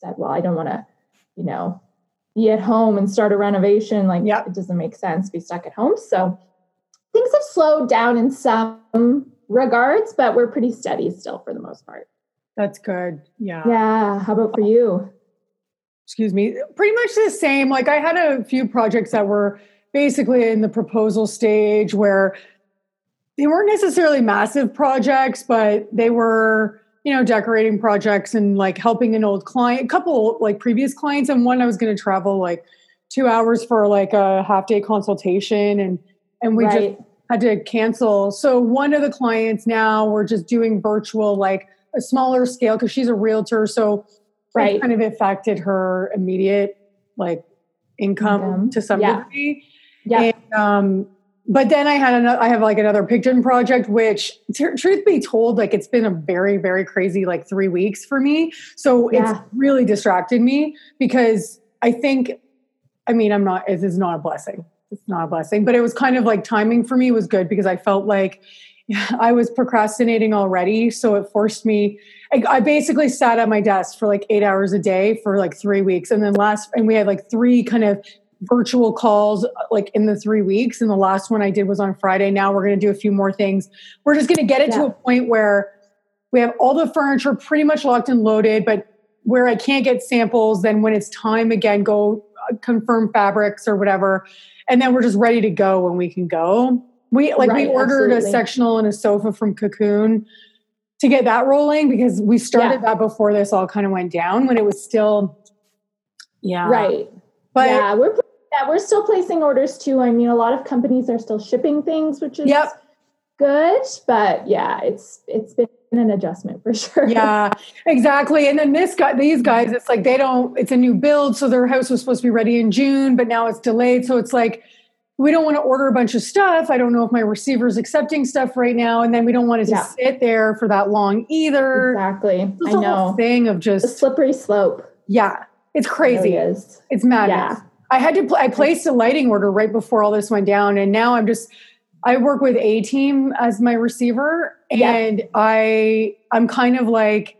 said, well, I don't want to, you know, be at home and start a renovation. Like Yep. it doesn't make sense to be stuck at home. So things have slowed down in some regards, but we're pretty steady still for the most part. That's good. Yeah. Yeah. How about for you? Excuse me. Pretty much the same. Like I had a few projects that were basically in the proposal stage where they weren't necessarily massive projects, but they were, you know, decorating projects and like helping an old client, a couple like previous clients, and one I was going to travel like two hours for like a half day consultation, and and we just had to cancel. So one of the clients now we're just doing virtual, like a smaller scale because she's a realtor. So Right. it kind of affected her immediate like income, Income. to some Yeah. degree. Yeah. And, um, but then I had another, I have like another picture project, which tr- truth be told, like it's been a very, very crazy like three weeks for me. So Yeah. it's really distracted me because I think, I mean, I'm not, it is not a blessing. It's not a blessing, but it was kind of like timing for me was good because I felt like I was procrastinating already. So it forced me, I, I basically sat at my desk for like eight hours a day for like three weeks. And then last, and we had like three kind of virtual calls like in the three weeks. And the last one I did was on Friday. Now we're going to do a few more things. We're just going to get it to a point where we have all the furniture pretty much locked and loaded, but where I can't get samples, then when it's time again, go uh, confirm fabrics or whatever. And then we're just ready to go when we can go. We like we ordered absolutely. a sectional and a sofa from Cocoon to get that rolling because we started that before this all kind of went down when it was still yeah right. but yeah, we're yeah, we're still placing orders too. I mean, a lot of companies are still shipping things, which is Yep. good. But yeah, it's it's been an adjustment for sure. yeah exactly and then this guy these guys it's like they don't it's a new build so their house was supposed to be ready in june but now it's delayed so it's like we don't want to order a bunch of stuff i don't know if my receiver's accepting stuff right now and then we don't want it to Yeah. sit there for that long either exactly. It's I know thing of the just slippery slope. yeah it's It crazy really is. it's madness Yeah. I had to. Pl- I placed a lighting order right before all this went down, and now I'm just. I work with a team as my receiver, Yeah. and I I'm kind of like,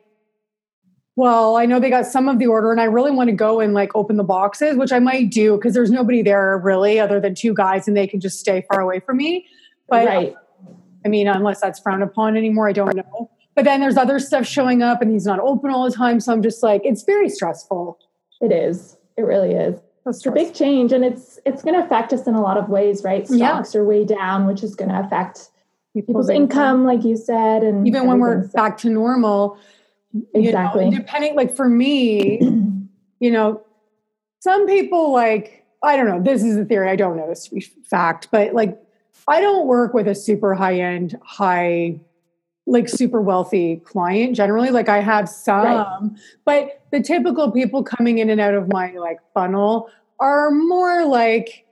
well, I know they got some of the order, and I really want to go and like open the boxes, which I might do because there's nobody there really other than two guys, and they can just stay far away from me. But right. I mean, unless that's frowned upon anymore, I don't know. But then there's other stuff showing up, and he's not open all the time, so I'm just like, it's very stressful. It is. It really is. It's a big change and it's it's going to affect us in a lot of ways, right? Yeah. Stocks are way down, which is going to affect people's income. income, like you said, and even when we're. So- back to normal Exactly. you know, depending like for me you know some people like i don't know this is a theory i don't know this to be fact but like i don't work with a super high end high like super wealthy client generally like i have some Right. but the typical people coming in and out of my like funnel are more like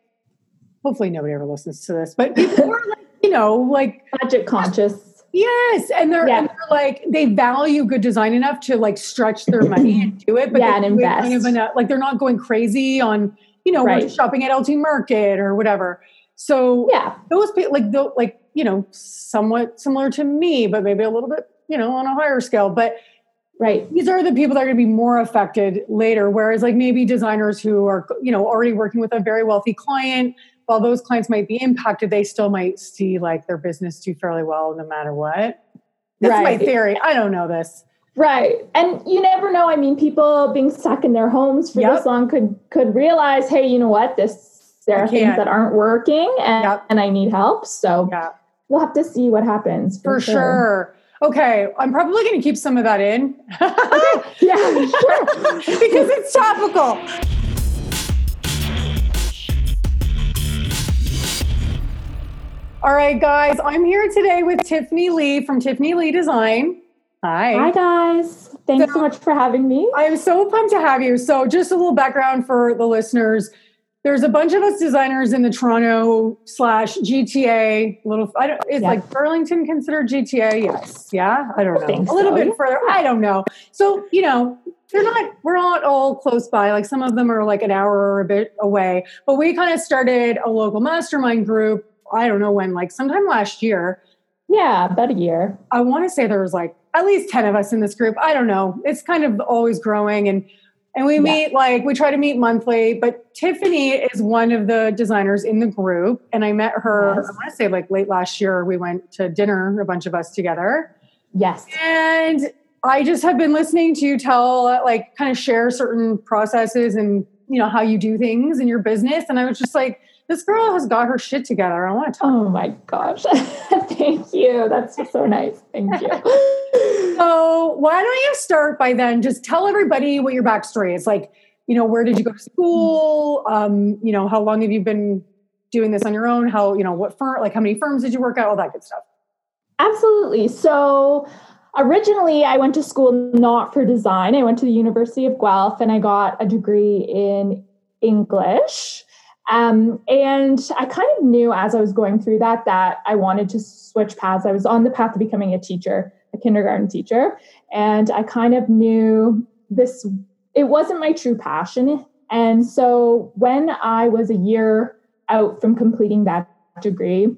hopefully nobody ever listens to this but people are like you know like budget conscious. Yes, and they're, Yeah. and they're like they value good design enough to like stretch their money and do it, but Yeah, and it kind invest. of a, like they're not going crazy on you know Right. shopping at Elte Market or whatever. So Yeah. those people like tho- like you know somewhat similar to me, but maybe a little bit you know on a higher scale. But Right. these are the people that are going to be more affected later. Whereas like maybe designers who are you know already working with a very wealthy client, while those clients might be impacted, they still might see like their business do fairly well no matter what. That's my theory. I don't know this. Right. And you never know. I mean, people being stuck in their homes for Yep. this long could could realize, hey, you know what? This there I are things that aren't working and, Yep. and I need help. So Yeah, we'll have to see what happens. for sure. Okay, I'm probably going to keep some of that in Yeah, sure. because it's topical. All right, guys, I'm here today with Tiffany Lee from Tiffany Lee Design. Hi. Hi guys. Thanks so So- much for having me. I'm so pumped to have you. So, just a little background for the listeners. There's a bunch of us designers in the Toronto slash GTA. Little, I don't. Is Yeah. like Burlington considered GTA? Yes. Yeah. I don't know. think a little so, bit yeah. further. I don't know. So you know, they're not. We're not all close by. Like some of them are like an hour or a bit away. But we kind of started a local mastermind group. I don't know when. Like sometime last year. Yeah, about a year. I want to say there was like at least 10 of us in this group. I don't know. It's kind of always growing. And And we yeah. meet like we try to meet monthly, but Tiffany is one of the designers in the group. And I met her, yes. I want to say like late last year, we went to dinner, a bunch of us together. Yes. And I just have been listening to you tell, like, kind of share certain processes and, you know, how you do things in your business. And I was just like, this girl has got her shit together. I want to talk. Oh my gosh. Thank you. That's so nice. Thank you. so, why don't you start by then just tell everybody what your backstory is? Like, you know, where did you go to school? Um, you know, how long have you been doing this on your own? How, you know, what firm, like, how many firms did you work at? All that good stuff. Absolutely. So, originally I went to school not for design. I went to the University of Guelph and I got a degree in English. Um, and I kind of knew as I was going through that that I wanted to switch paths. I was on the path to becoming a teacher, a kindergarten teacher, and I kind of knew this. It wasn't my true passion, and so when I was a year out from completing that degree,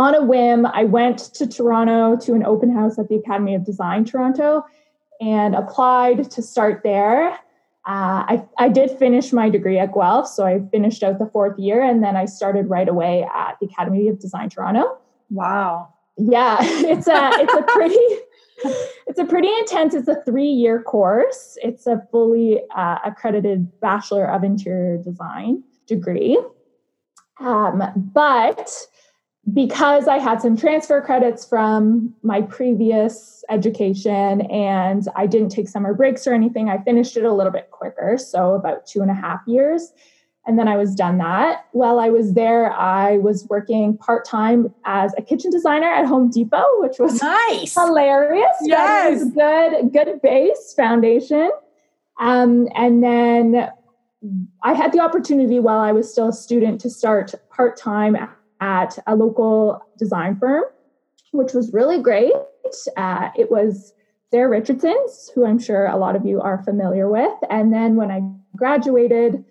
on a whim, I went to Toronto to an open house at the Academy of Design Toronto and applied to start there. Uh, I, I did finish my degree at Guelph, so I finished out the fourth year, and then I started right away at the Academy of Design Toronto. Wow! Yeah, it's a it's a pretty it's a pretty intense. It's a three year course. It's a fully uh, accredited Bachelor of Interior Design degree, um, but because I had some transfer credits from my previous education and I didn't take summer breaks or anything, I finished it a little bit quicker. So, about two and a half years. And then I was done that. While I was there, I was working part time as a kitchen designer at Home Depot, which was nice, hilarious. Yes, good, good base foundation. Um, and then I had the opportunity while I was still a student to start part time at a local design firm, which was really great. Uh, it was Sarah Richardson's, who I'm sure a lot of you are familiar with. And then when I graduated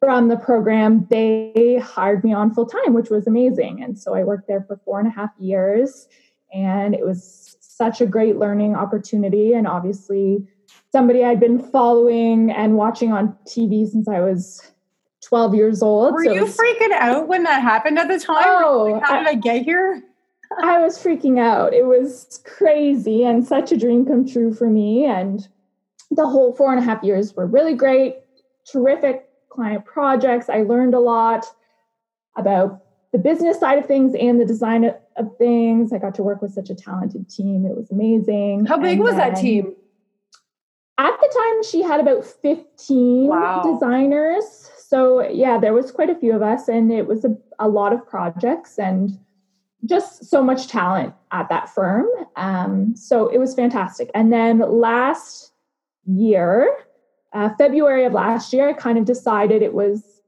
from the program, they hired me on full time, which was amazing. And so I worked there for four and a half years. And it was such a great learning opportunity. And obviously, somebody I'd been following and watching on TV since I was 12 years old. Were so you was, freaking out when that happened at the time? Oh, like, how did I, I get here? I was freaking out. It was crazy and such a dream come true for me. And the whole four and a half years were really great, terrific client projects. I learned a lot about the business side of things and the design of things. I got to work with such a talented team. It was amazing. How big and was that team? At the time, she had about 15 wow. designers so yeah, there was quite a few of us, and it was a, a lot of projects and just so much talent at that firm. Um, so it was fantastic. And then last year, uh, February of last year, I kind of decided it was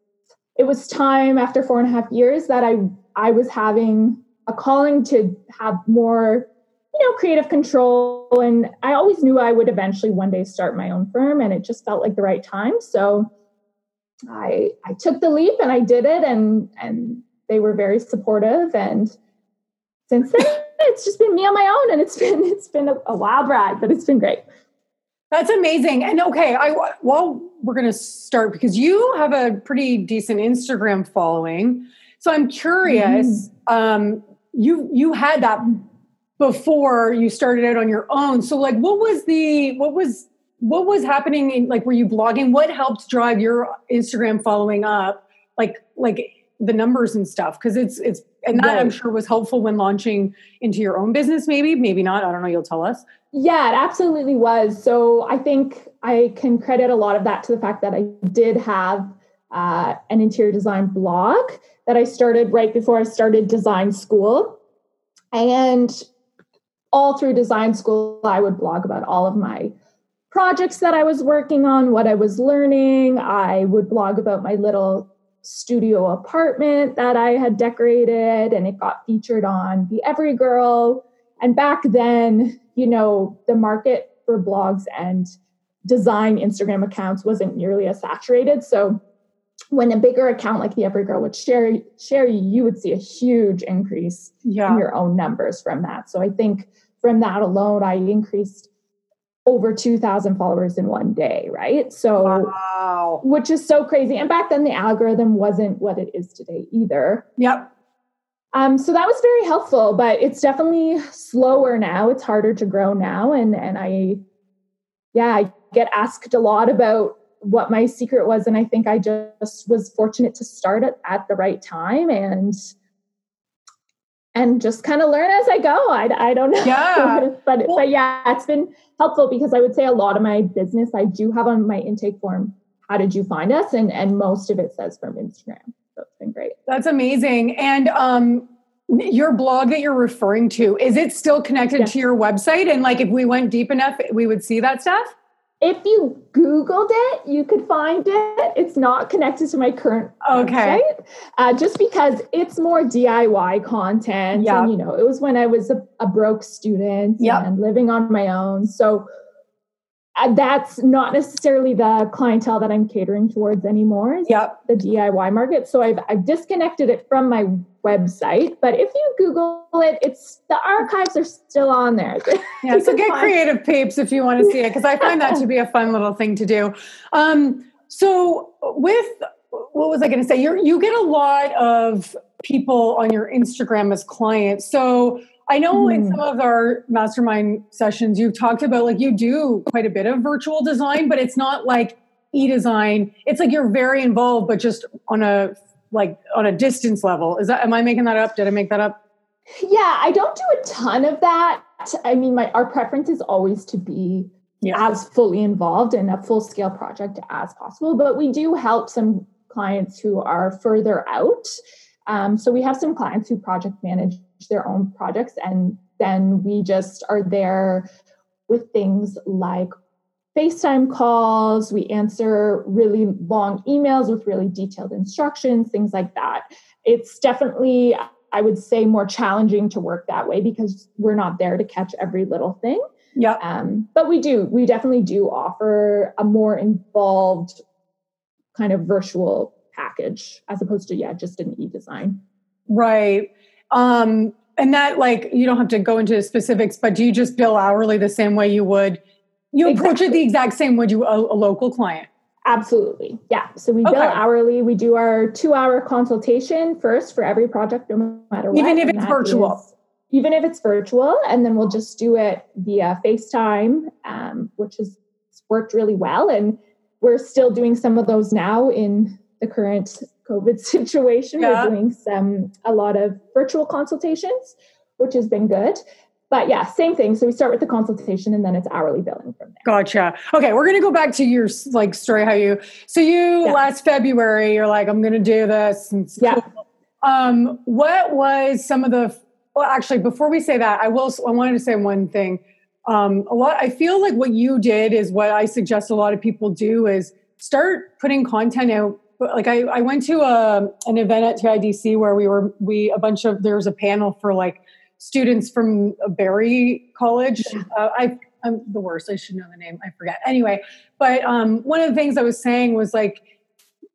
it was time after four and a half years that I I was having a calling to have more you know creative control and i always knew i would eventually one day start my own firm and it just felt like the right time so I I took the leap and I did it and and they were very supportive and since then it's just been me on my own and it's been it's been a, a wild ride but it's been great. That's amazing. And okay, I well we're going to start because you have a pretty decent Instagram following. So I'm curious mm-hmm. um you you had that before you started out on your own. So like what was the what was what was happening in, like were you blogging what helped drive your instagram following up? Like like the numbers and stuff because it's it's and that right. i'm sure was helpful when launching into your own business maybe maybe not i don't know you'll tell us. Yeah it absolutely was. So i think i can credit a lot of that to the fact that i did have uh, an interior design blog that i started right before i started design school. And all through design school i would blog about all of my projects that I was working on, what I was learning. I would blog about my little studio apartment that I had decorated, and it got featured on the Everygirl. And back then, you know, the market for blogs and design Instagram accounts wasn't nearly as saturated. So when a bigger account like the Everygirl would share share you, you would see a huge increase yeah. in your own numbers from that. So I think from that alone, I increased over 2000 followers in one day right? So wow. which is so crazy. And back then the algorithm wasn't what it is today either. Yep. Um, so that was very helpful but it's definitely slower now. It's harder to grow now. And and i yeah i get asked a lot about what my secret was. And i think i just was fortunate to start it at the right time. And and just kind of learn as I go. I, I don't know. Yeah. but, well, but yeah, it's been helpful because I would say a lot of my business, I do have on my intake form, how did you find us? And, and most of it says from Instagram. So it's been great. That's amazing. And, um, your blog that you're referring to, is it still connected to your website? And like, if we went deep enough, we would see that stuff? If you googled it you could find it it's not connected to my current okay website, uh, just because it's more diy content Yeah. and you know it was when i was a, a broke student Yep. and living on my own so that's not necessarily the clientele that i'm catering towards anymore Yep. the diy market so I've, I've disconnected it from my website but if you google it it's the archives are still on there Yeah, so get creative, peeps, if you want to see it, because I find that to be a fun little thing to do. Um, so, with what was I going to say? You you get a lot of people on your Instagram as clients. So, I know in Mhm. some of our mastermind sessions, you've talked about like you do quite a bit of virtual design, but it's not like e-design. It's like you're very involved, but just on a like on a distance level. Is that? Am I making that up? Did I make that up? Yeah, I don't do a ton of that. I mean, my our preference is always to be Yeah. as fully involved in a full scale project as possible, but we do help some clients who are further out. Um, so we have some clients who project manage their own projects, and then we just are there with things like FaceTime calls. We answer really long emails with really detailed instructions, things like that. It's definitely I would say more challenging to work that way because we're not there to catch every little thing. Yeah. Um, but we do, we definitely do offer a more involved kind of virtual package as opposed to, yeah, just an e design. Right. Um, and that, like, you don't have to go into specifics, but do you just bill hourly the same way you would? You approach it the exact same would you a, a local client? Absolutely. Yeah. So we bill hourly. We do our two hour consultation first for every project, no matter what. Even if it's virtual. is- even if it's virtual. And then we'll just do it via FaceTime, um, which has worked really well. And we're still doing some of those now in the current COVID situation. Yeah. We're doing some, a lot of virtual consultations, which has been good. But yeah, same thing. So we start with the consultation and then it's hourly billing from there. Gotcha. Okay, we're gonna go back to your like story. How you? So you Yeah. last February, you're like, I'm gonna do this. Yeah. cool. Um, what was some of the? Well, actually, before we say that, I will. I wanted to say one thing. Um, a lot. I feel like what you did is what I suggest a lot of people do is start putting content out. But, Like I, I went to a, an event at TIDC where we were we a bunch of there was a panel for like students from Barry College. Uh, I I'm the worst. I should know the name. I forget. Anyway, but um, one of the things I was saying was like,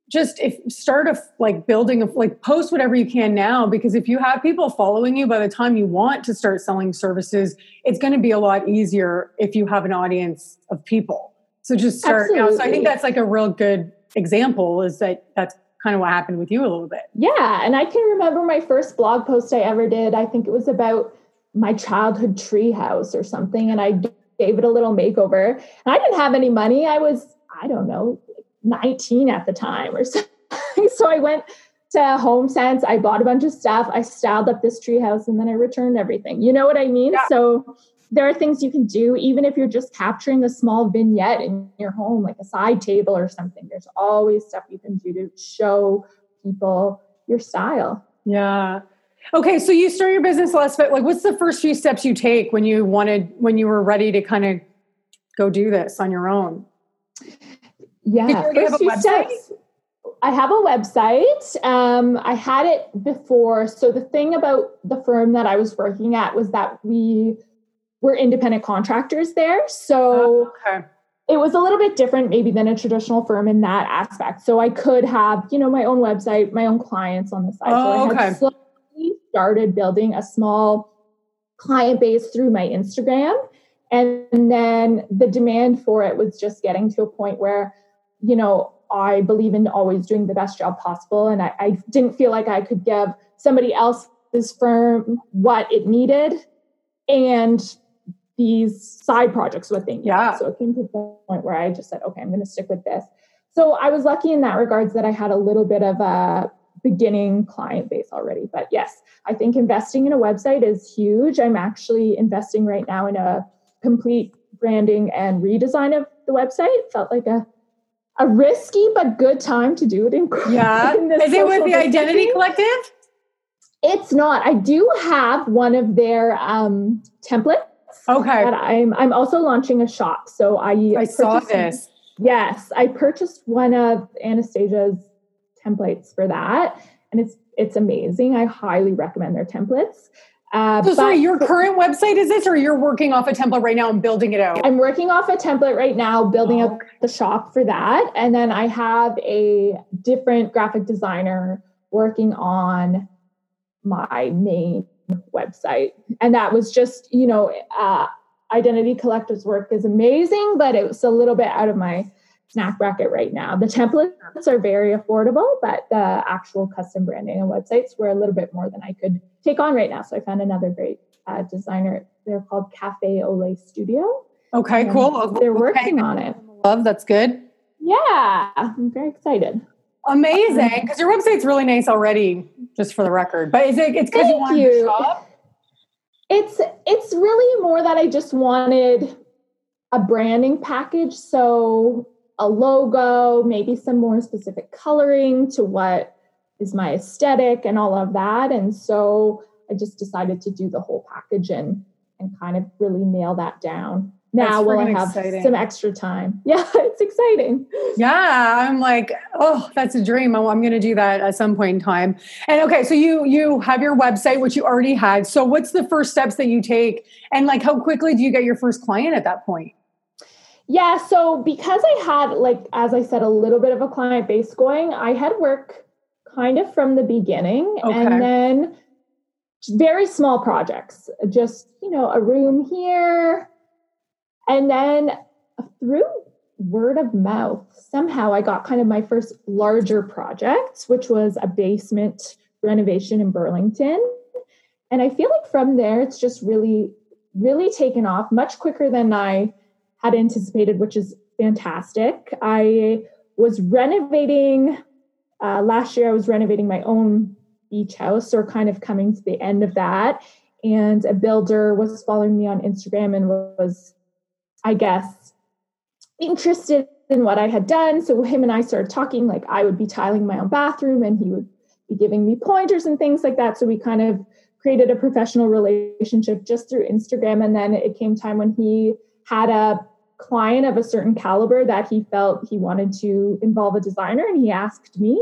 just if start a like building of like post whatever you can now because if you have people following you by the time you want to start selling services, it's going to be a lot easier if you have an audience of people. So just start now. So I think that's like a real good example. Is that that's kind of what happened with you a little bit. Yeah, and I can remember my first blog post I ever did. I think it was about my childhood treehouse or something, and I gave it a little makeover. And I didn't have any money. I was, I don't know, 19 at the time or something. so I went to HomeSense. I bought a bunch of stuff. I styled up this treehouse and then I returned everything. You know what I mean? Yeah. So there are things you can do, even if you're just capturing a small vignette in your home, like a side table or something. There's always stuff you can do to show people your style. Yeah. Okay, so you start your business last but like what's the first few steps you take when you wanted when you were ready to kind of go do this on your own? Yeah. Did you already have first a few website? steps. I have a website. Um, I had it before. So the thing about the firm that I was working at was that we were independent contractors there. So Okay. it was a little bit different maybe than a traditional firm in that aspect. So I could have, you know, my own website, my own clients on the side. so Oh, I had okay. slowly started building a small client base through my Instagram. And then the demand for it was just getting to a point where, you know, I believe in always doing the best job possible. And I, I didn't feel like I could give somebody else's firm what it needed and these side projects what they. Yeah. So it came to the point where I just said, okay, I'm going to stick with this. So I was lucky in that regards that I had a little bit of a beginning client base already. But yes, I think investing in a website is huge. I'm actually investing right now in a complete branding and redesign of the website. Felt like a a risky but good time to do it in yeah in is it with the identity collective it's not i do have one of their um, templates okay. But i'm i'm also launching a shop. So i i saw this. Yes i purchased one of anastasia's templates for that and it's it's amazing. I highly recommend their templates. Uh, so sorry, your current website is this, or you're working off a template right now and building it out? I'm working off a template right now, building oh, up the shop for that, and then I have a different graphic designer working on my main website, and that was just you know, uh, Identity Collective's work is amazing, but it was a little bit out of my snack bracket right now. The templates are very affordable, but the actual custom branding and websites were a little bit more than I could take on right now. So I found another great uh, designer. They're called Cafe Ole Studio. Okay, cool. They're working okay. on it. Love, that's good. Yeah, I'm very excited. Amazing, mm-hmm. because your website's really nice already. Just for the record, but is it? It's because you want to shop. It's it's really more that I just wanted a branding package. So a logo, maybe some more specific coloring to what is my aesthetic and all of that. And so I just decided to do the whole package and and kind of really nail that down. Now we'll I have exciting. some extra time? Yeah, it's exciting. Yeah, I'm like, oh, that's a dream. I'm, I'm going to do that at some point in time. And okay, so you you have your website, which you already had. So what's the first steps that you take, and like how quickly do you get your first client at that point? Yeah, so because I had, like, as I said, a little bit of a client base going, I had work kind of from the beginning okay. and then very small projects, just, you know, a room here. And then through word of mouth, somehow I got kind of my first larger project, which was a basement renovation in Burlington. And I feel like from there, it's just really, really taken off much quicker than I had anticipated, which is fantastic. I was renovating uh, last year, I was renovating my own beach house, or kind of coming to the end of that. And a builder was following me on Instagram and was, I guess, interested in what I had done. So him and I started talking, like I would be tiling my own bathroom and he would be giving me pointers and things like that. So we kind of created a professional relationship just through Instagram. And then it came time when he had a client of a certain caliber that he felt he wanted to involve a designer and he asked me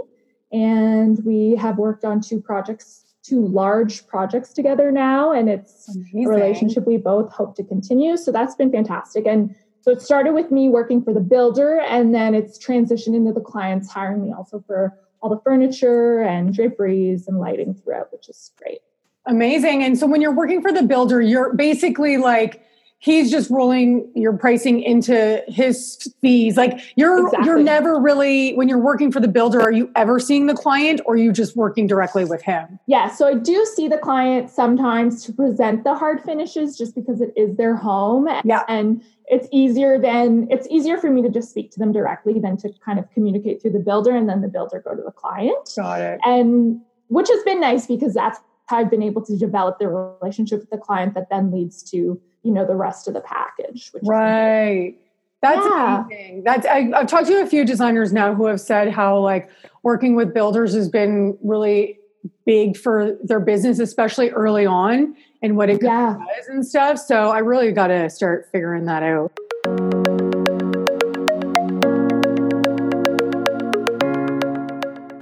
and we have worked on two projects two large projects together now and it's Amazing. a relationship we both hope to continue. So that's been fantastic. And so it started with me working for the builder and then it's transitioned into the clients hiring me also for all the furniture and draperies and lighting throughout which is great. Amazing. And so when you're working for the builder you're basically like he's just rolling your pricing into his fees. Like you're exactly. you're never really when you're working for the builder are you ever seeing the client or are you just working directly with him? Yeah so i do see the client sometimes to present the hard finishes just because it is their home. Yeah. And it's easier than it's easier for me to just speak to them directly than to kind of communicate through the builder and then the builder go to the client. Got it. And which has been nice because that's how i've been able to develop the relationship with the client that then leads to you know the rest of the package right that's yeah. amazing that's I, i've talked to a few designers now who have said how like working with builders has been really big for their business especially early on and what it yeah. does and stuff so i really got to start figuring that out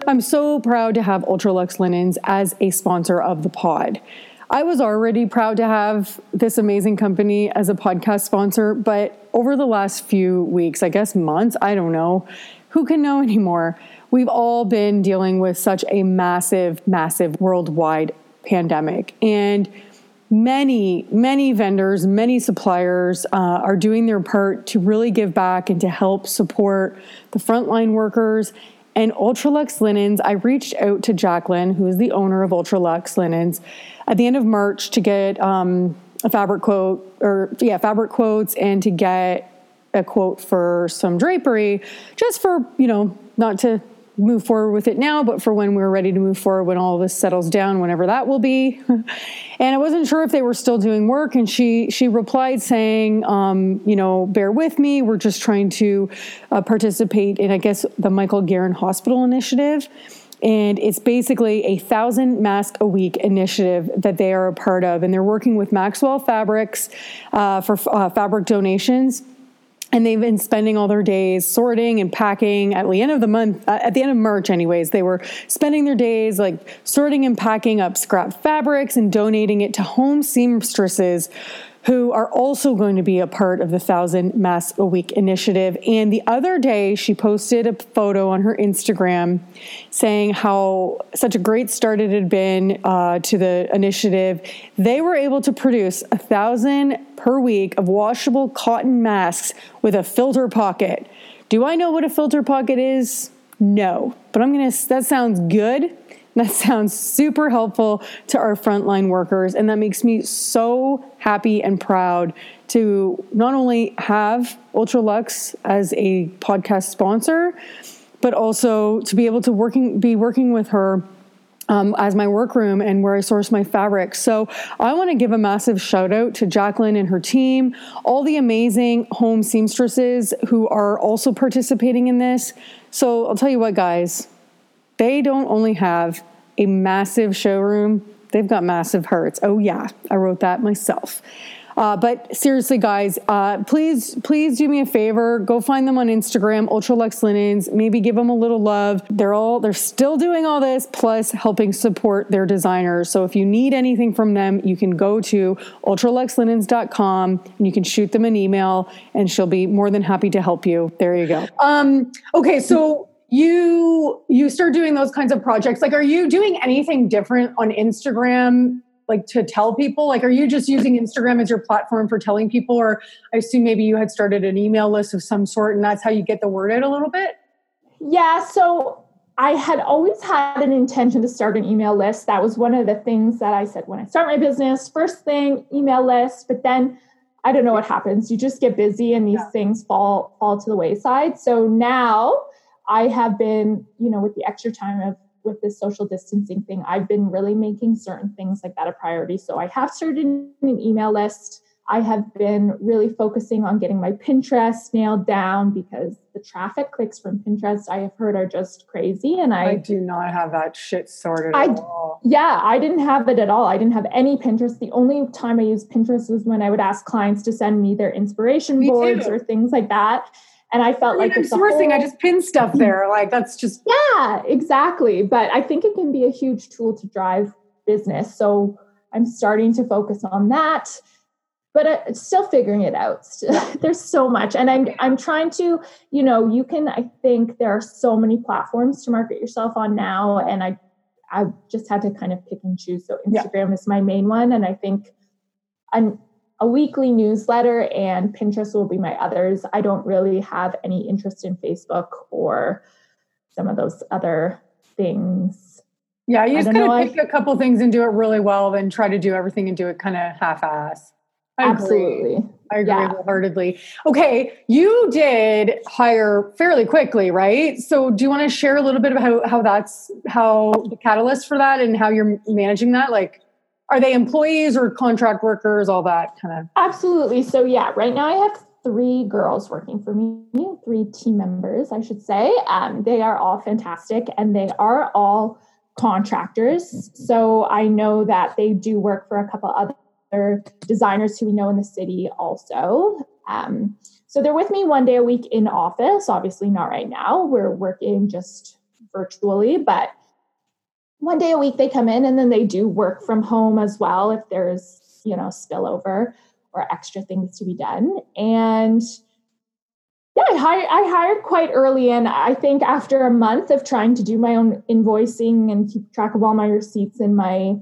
I'm so proud to have Ultralux Linens as a sponsor of the pod. I was already proud to have this amazing company as a podcast sponsor, but over the last few weeks, I guess months, I don't know, who can know anymore? We've all been dealing with such a massive, massive worldwide pandemic. And many, many vendors, many suppliers uh, are doing their part to really give back and to help support the frontline workers. And Ultralux Linens, I reached out to Jacqueline, who is the owner of Ultralux Linens, at the end of March to get um, a fabric quote, or yeah, fabric quotes, and to get a quote for some drapery, just for you know not to move forward with it now, but for when we're ready to move forward, when all this settles down, whenever that will be. and I wasn't sure if they were still doing work. And she she replied saying, um, you know, bear with me. We're just trying to uh, participate in, I guess, the Michael Garron Hospital Initiative. And it's basically a thousand mask a week initiative that they are a part of. And they're working with Maxwell Fabrics uh, for uh, fabric donations and they've been spending all their days sorting and packing at the end of the month uh, at the end of march anyways they were spending their days like sorting and packing up scrap fabrics and donating it to home seamstresses who are also going to be a part of the Thousand Masks a Week initiative. And the other day, she posted a photo on her Instagram saying how such a great start it had been uh, to the initiative. They were able to produce a thousand per week of washable cotton masks with a filter pocket. Do I know what a filter pocket is? No, but I'm gonna, that sounds good. That sounds super helpful to our frontline workers. And that makes me so happy and proud to not only have Ultralux as a podcast sponsor, but also to be able to working be working with her um, as my workroom and where I source my fabric. So I want to give a massive shout out to Jacqueline and her team, all the amazing home seamstresses who are also participating in this. So I'll tell you what, guys, they don't only have a massive showroom, they've got massive hearts. Oh, yeah, I wrote that myself. Uh, but seriously, guys, uh, please, please do me a favor. Go find them on Instagram, Ultralux Linens. Maybe give them a little love. They're all, they're still doing all this, plus helping support their designers. So if you need anything from them, you can go to ultraluxlinens.com and you can shoot them an email, and she'll be more than happy to help you. There you go. Um, okay, so you you start doing those kinds of projects. Like are you doing anything different on instagram like to tell people? Like are you just using instagram as your platform for telling people? Or i assume maybe you had started an email list of some sort and that's how you get the word out a little bit? Yeah so i had always had an intention to start an email list. That was one of the things that i said when i start my business first thing email list. But then i don't know what happens. You just get busy and these yeah. things fall fall to the wayside. So now I have been, you know, with the extra time of with this social distancing thing, I've been really making certain things like that a priority. So I have started an email list. I have been really focusing on getting my Pinterest nailed down because the traffic clicks from Pinterest I have heard are just crazy. And I, I do not have that shit sorted I, at all. Yeah, I didn't have it at all. I didn't have any Pinterest. The only time I used Pinterest was when I would ask clients to send me their inspiration me boards too. or things like that. And I felt I mean, like I'm sourcing, whole, I just pin stuff there. Like that's just Yeah, exactly. But I think it can be a huge tool to drive business. So I'm starting to focus on that. But uh, still figuring it out. There's so much, and I'm I'm trying to, you know, you can. I think there are so many platforms to market yourself on now, and I I've just had to kind of pick and choose. So Instagram yeah. is my main one, and I think I'm a weekly newsletter and Pinterest will be my others. I don't really have any interest in Facebook or some of those other things. Yeah, you just kind of pick a couple things and do it really well, then try to do everything and do it kind of half-ass. I Absolutely. Agree. I agree yeah. wholeheartedly. Okay, you did hire fairly quickly, right? So do you want to share a little bit about how, how that's how the catalyst for that and how you're managing that? Like are they employees or contract workers all that kind of? Absolutely. So yeah right now i have three girls working for me three team members i should say. Um, they are all fantastic and they are all contractors. So i know that they do work for a couple other designers who we know in the city also. Um, so they're with me one day a week in office obviously not right now. We're working just virtually but one day a week they come in and then they do work from home as well if there's you know spillover or extra things to be done and yeah I hired, I hired quite early and i think after a month of trying to do my own invoicing and keep track of all my receipts and my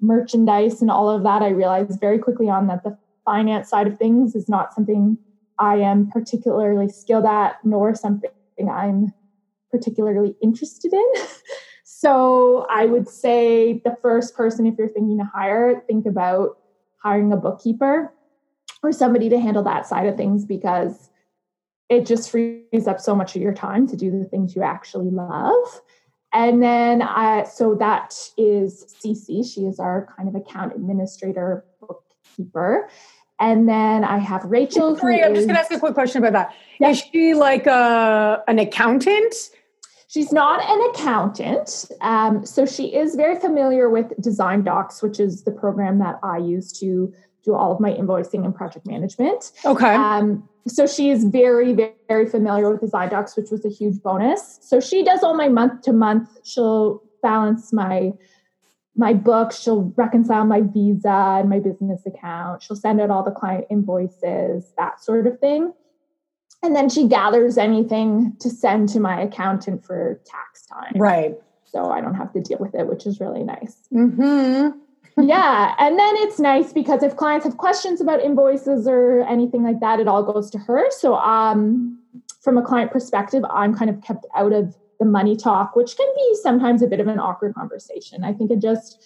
merchandise and all of that, I realized very quickly on that the finance side of things is not something I am particularly skilled at, nor something I'm particularly interested in. so I would say the first person, if you're thinking to hire, think about hiring a bookkeeper or somebody to handle that side of things because it just frees up so much of your time to do the things you actually love. And then I, so that is Cece. She is our kind of account administrator, bookkeeper. And then I have Rachel. Sorry, I'm is, just going to ask a quick question about that. Yeah. Is she like a, uh, an accountant? She's not an accountant. Um, so she is very familiar with Design Docs, which is the program that I use to do all of my invoicing and project management. Okay. Um, so she is very, very, very familiar with Design Docs, which was a huge bonus. So she does all my month to month. She'll balance my my book. She'll reconcile my visa and my business account. She'll send out all the client invoices, that sort of thing. And then she gathers anything to send to my accountant for tax time. Right. So I don't have to deal with it, which is really nice. Mm-hmm yeah. And then it's nice because if clients have questions about invoices or anything like that, it all goes to her. So um, from a client perspective, I'm kind of kept out of the money talk, which can be sometimes a bit of an awkward conversation. I think it just,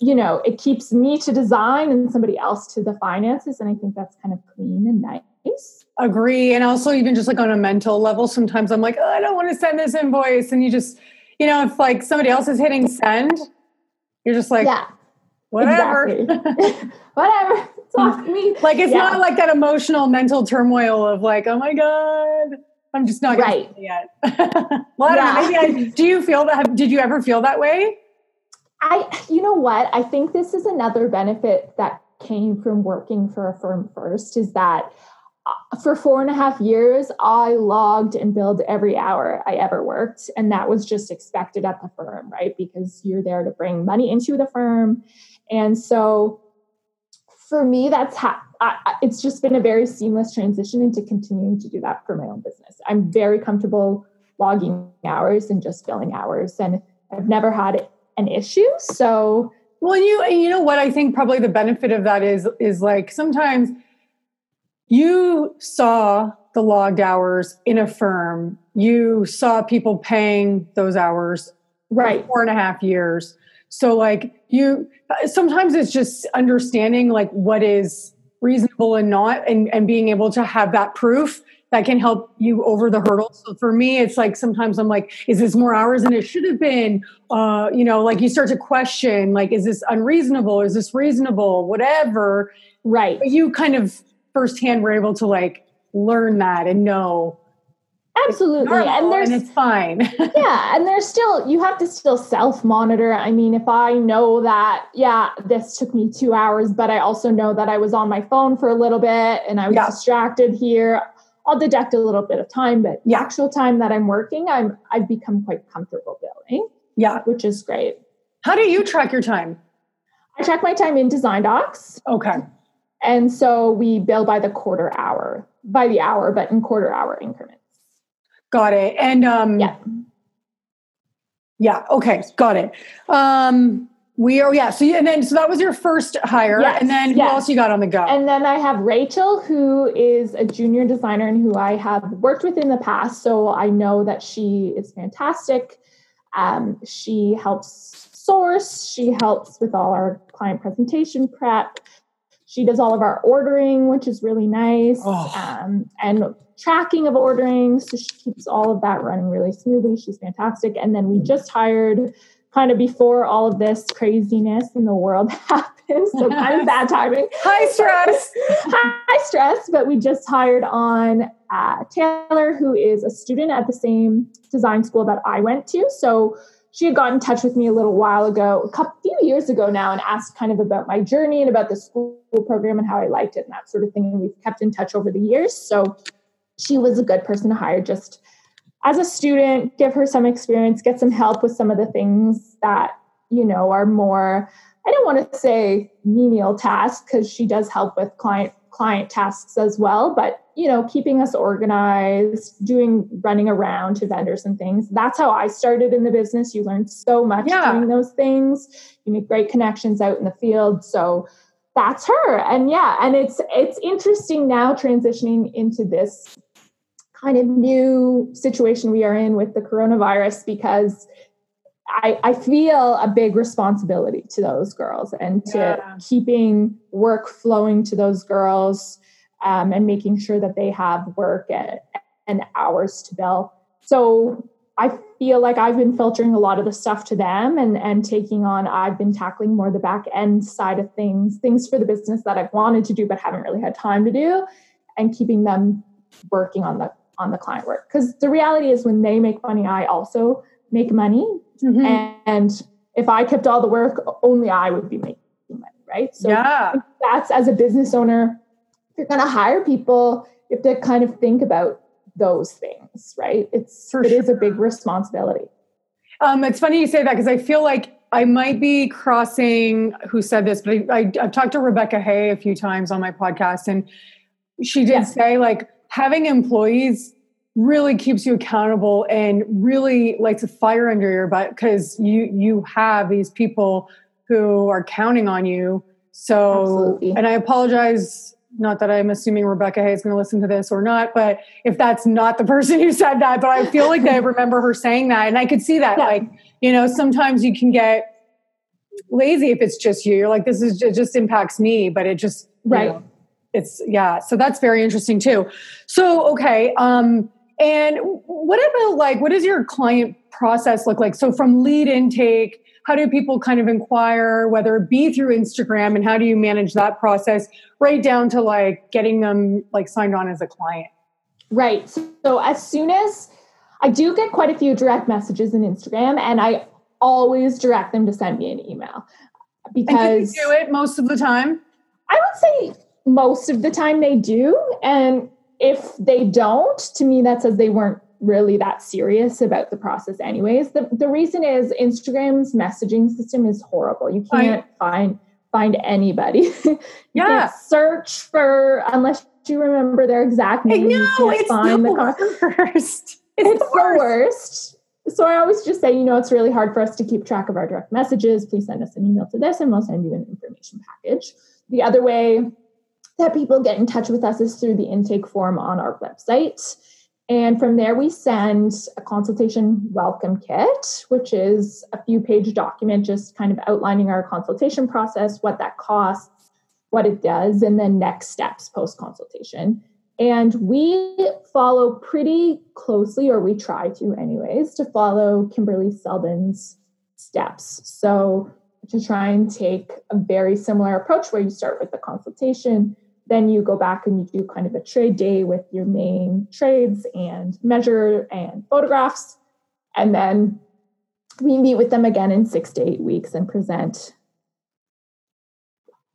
you know, it keeps me to design and somebody else to the finances. And I think that's kind of clean and nice. Agree. And also, even just like on a mental level, sometimes I'm like, oh, I don't want to send this invoice. And you just, you know, if like somebody else is hitting send, you're just like, yeah whatever exactly. whatever it's off me like it's yeah. not like that emotional mental turmoil of like oh my god i'm just not right yet well yeah. maybe I, do you feel that did you ever feel that way i you know what i think this is another benefit that came from working for a firm first is that for four and a half years, I logged and billed every hour I ever worked. And that was just expected at the firm, right? Because you're there to bring money into the firm and so for me, that's how it's just been a very seamless transition into continuing to do that for my own business. I'm very comfortable logging hours and just billing hours, and I've never had an issue. So, well, you you know what I think probably the benefit of that is is like sometimes you saw the logged hours in a firm, you saw people paying those hours right four and a half years. So like you sometimes it's just understanding like what is reasonable and not and, and being able to have that proof that can help you over the hurdles. So for me, it's like sometimes I'm like, is this more hours than it should have been? Uh, you know, like you start to question, like, is this unreasonable? Is this reasonable? Whatever. Right. But you kind of firsthand were able to like learn that and know Absolutely. and there's and it's fine. yeah. And there's still you have to still self-monitor. I mean, if I know that, yeah, this took me two hours, but I also know that I was on my phone for a little bit and I was yeah. distracted here. I'll deduct a little bit of time, but the actual time that I'm working, I'm I've become quite comfortable billing. Yeah. Which is great. How do you track your time? I track my time in design docs. Okay. And so we bill by the quarter hour, by the hour, but in quarter hour increments. Got it. And um yeah. Yeah, okay, got it. Um we are yeah, so and then so that was your first hire. Yes, and then who yes. else you got on the go? And then I have Rachel, who is a junior designer and who I have worked with in the past. So I know that she is fantastic. Um, she helps source, she helps with all our client presentation prep. She does all of our ordering, which is really nice. Oh. Um, and tracking of ordering. So she keeps all of that running really smoothly. She's fantastic. And then we just hired kind of before all of this craziness in the world happened. So kind of bad timing. High stress. High stress. But we just hired on uh, Taylor, who is a student at the same design school that I went to. So she had gotten in touch with me a little while ago, a couple few years ago now, and asked kind of about my journey and about the school program and how I liked it and that sort of thing. And we've kept in touch over the years. So she was a good person to hire just as a student, give her some experience, get some help with some of the things that, you know, are more, I don't want to say menial tasks because she does help with client client tasks as well, but you know, keeping us organized, doing running around to vendors and things. That's how I started in the business. You learn so much yeah. doing those things. You make great connections out in the field. So that's her. And yeah, and it's it's interesting now transitioning into this kind of new situation we are in with the coronavirus because I, I feel a big responsibility to those girls and to yeah. keeping work flowing to those girls um, and making sure that they have work and, and hours to bill. So I feel like I've been filtering a lot of the stuff to them and, and taking on, I've been tackling more the back end side of things, things for the business that I've wanted to do but haven't really had time to do, and keeping them working on the on the client work. Because the reality is when they make money, I also make money. Mm-hmm. And if I kept all the work, only I would be making money, right? So yeah. that's as a business owner, if you're gonna hire people, you have to kind of think about those things, right? It's For it sure. is a big responsibility. Um, it's funny you say that because I feel like I might be crossing who said this, but I, I, have talked to Rebecca Hay a few times on my podcast, and she did say like having employees really keeps you accountable and really lights a fire under your butt because you you have these people who are counting on you. So, Absolutely. and I apologize not that I'm assuming Rebecca Hay is going to listen to this or not, but if that's not the person who said that, but I feel like I remember her saying that. And I could see that. Yeah. Like, you know, sometimes you can get lazy if it's just you. You're like, this is it just impacts me, but it just right. Know, it's yeah. So that's very interesting too. So okay. Um, and what about like what does your client process look like? So from lead intake how do people kind of inquire whether it be through instagram and how do you manage that process right down to like getting them like signed on as a client? Right. So, so as soon as i do get quite a few direct messages in instagram and i always direct them to send me an email. Because do it most of the time? I would say most of the time they do and if they don't to me that says they weren't really that serious about the process anyways the, the reason is instagram's messaging system is horrible you can't I, find find anybody yeah search for unless you remember their exact name no, you can't it's find the, the worst it's, it's the, worst. worst so I always just say, you know, it's really hard for us to keep track of our direct messages. Please send us an email to this and we'll send you an information package. The other way that people get in touch with us is through the intake form on our website. And from there, we send a consultation welcome kit, which is a few page document just kind of outlining our consultation process, what that costs, what it does, and then next steps post consultation. And we follow pretty closely, or we try to, anyways, to follow Kimberley Seldon's steps. So, to try and take a very similar approach where you start with the consultation, then you go back and you do kind of a trade day with your main trades and measure and photographs. And then we meet with them again in six to eight weeks and present.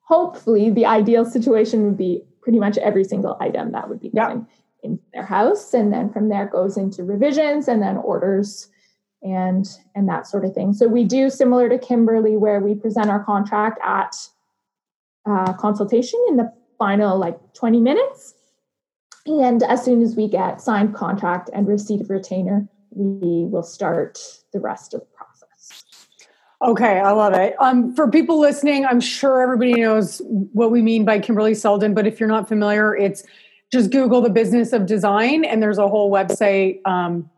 Hopefully, the ideal situation would be pretty much every single item that would be done in their house. And then from there goes into revisions and then orders and and that sort of thing. So we do similar to Kimberley, where we present our contract at uh, consultation in the final like 20 minutes. And as soon as we get signed contract and receipt of retainer, we will start the rest of the process. Okay, I love it. Um, for people listening, I'm sure everybody knows what we mean by Kimberley Seldon, but if you're not familiar, it's just Google the business of design, and there's a whole website um,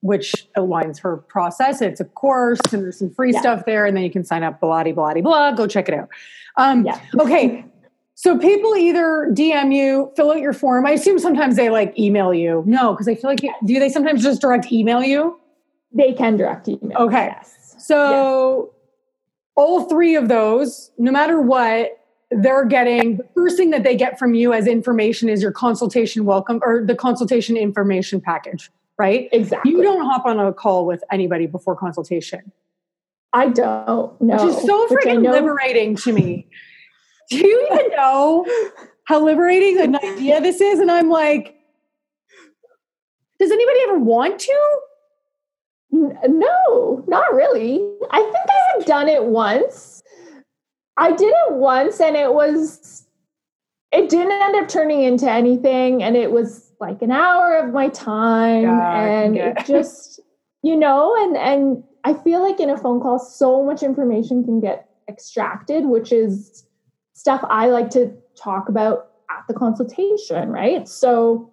which outlines her process. It's a course, and there's some free yeah. stuff there, and then you can sign up. Blah blah blah. Go check it out. Um, yeah. okay, so people either DM you, fill out your form. I assume sometimes they like email you. No, because I feel like do they sometimes just direct email you? They can direct email. Okay. Yes. So yes. all three of those, no matter what, they're getting the first thing that they get from you as information is your consultation welcome or the consultation information package, right? Exactly. You don't hop on a call with anybody before consultation. I don't know. Which is so freaking liberating to me do you even know how liberating an idea this is? And I'm like, does anybody ever want to? No, not really. I think I had done it once. I did it once and it was it didn't end up turning into anything and it was like an hour of my time yeah, and it just you know and and i feel like in a phone call so much information can get extracted which is stuff i like to talk about at the consultation right? So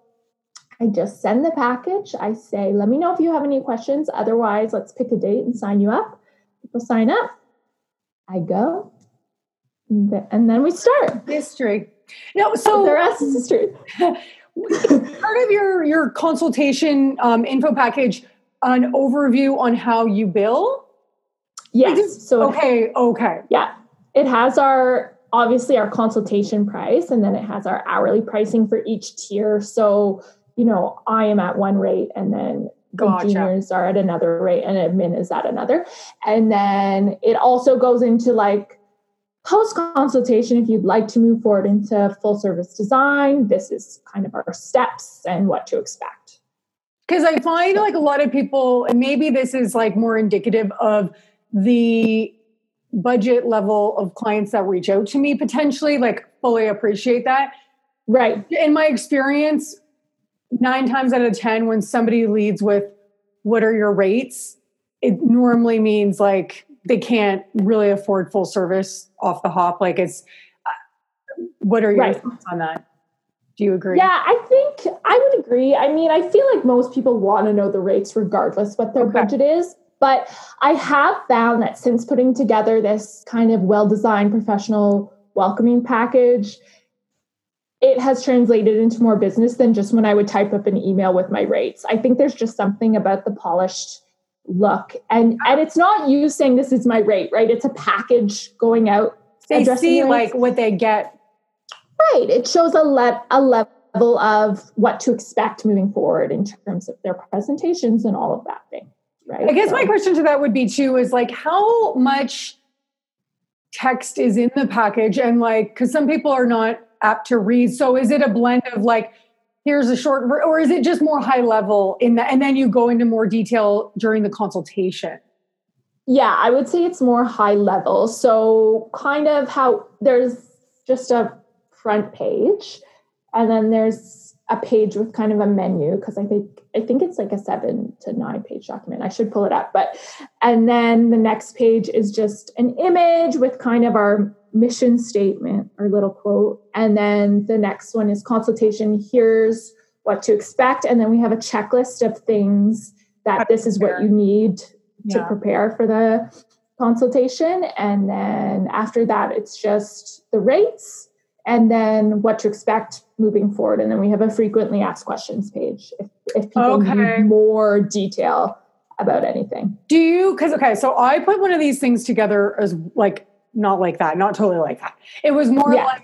i just send the package. I say let me know if you have any questions. Otherwise let's pick a date and sign you up. People sign up. I go. And then we start. History. No, so the rest is history. part of your your consultation um, info package, an overview on how you bill. Yes. So okay, okay, yeah, it has our obviously our consultation price, and then it has our hourly pricing for each tier. So you know, I am at one rate, and then the gotcha. juniors are at another rate, and admin is at another, and then it also goes into like post consultation, if you'd like to move forward into full service design, this is kind of our steps and what to expect. Because I find like a lot of people, and maybe this is like more indicative of the budget level of clients that reach out to me potentially, like fully appreciate that. Right. In my experience, nine times out of 10, when somebody leads with, What are your rates? it normally means like they can't really afford full service off the hop. Like it's, uh, what are your right. thoughts on that? Do you agree? Yeah, I think I would agree. I mean, I feel like most people want to know the rates regardless what their okay. budget is. But I have found that since putting together this kind of well designed professional welcoming package, it has translated into more business than just when I would type up an email with my rates. I think there's just something about the polished look. And and it's not you saying this is my rate right? It's a package going out they see like what they get. Right. It shows a le- a level of what to expect moving forward in terms of their presentations and all of that thing right? I guess so. my question to that would be too is like how much text is in the package and like because some people are not apt to read. So is it a blend of like here's a short or is it just more high level in that and then you go into more detail during the consultation? Yeah i would say it's more high level. So kind of how there's just a front page and then there's a page with kind of a menu because i think i think it's like a seven to nine page document i should pull it up but and then the next page is just an image with kind of our mission statement or little quote. And then the next one is consultation. Here's what to expect. And then we have a checklist of things that this is what you need to yeah. prepare for the consultation. And then after that, it's just the rates and then what to expect moving forward. And then we have a frequently asked questions page if, if people okay. need more detail about anything. Do you, because, okay, so I put one of these things together as like not like that, not totally like that. It was more yeah. like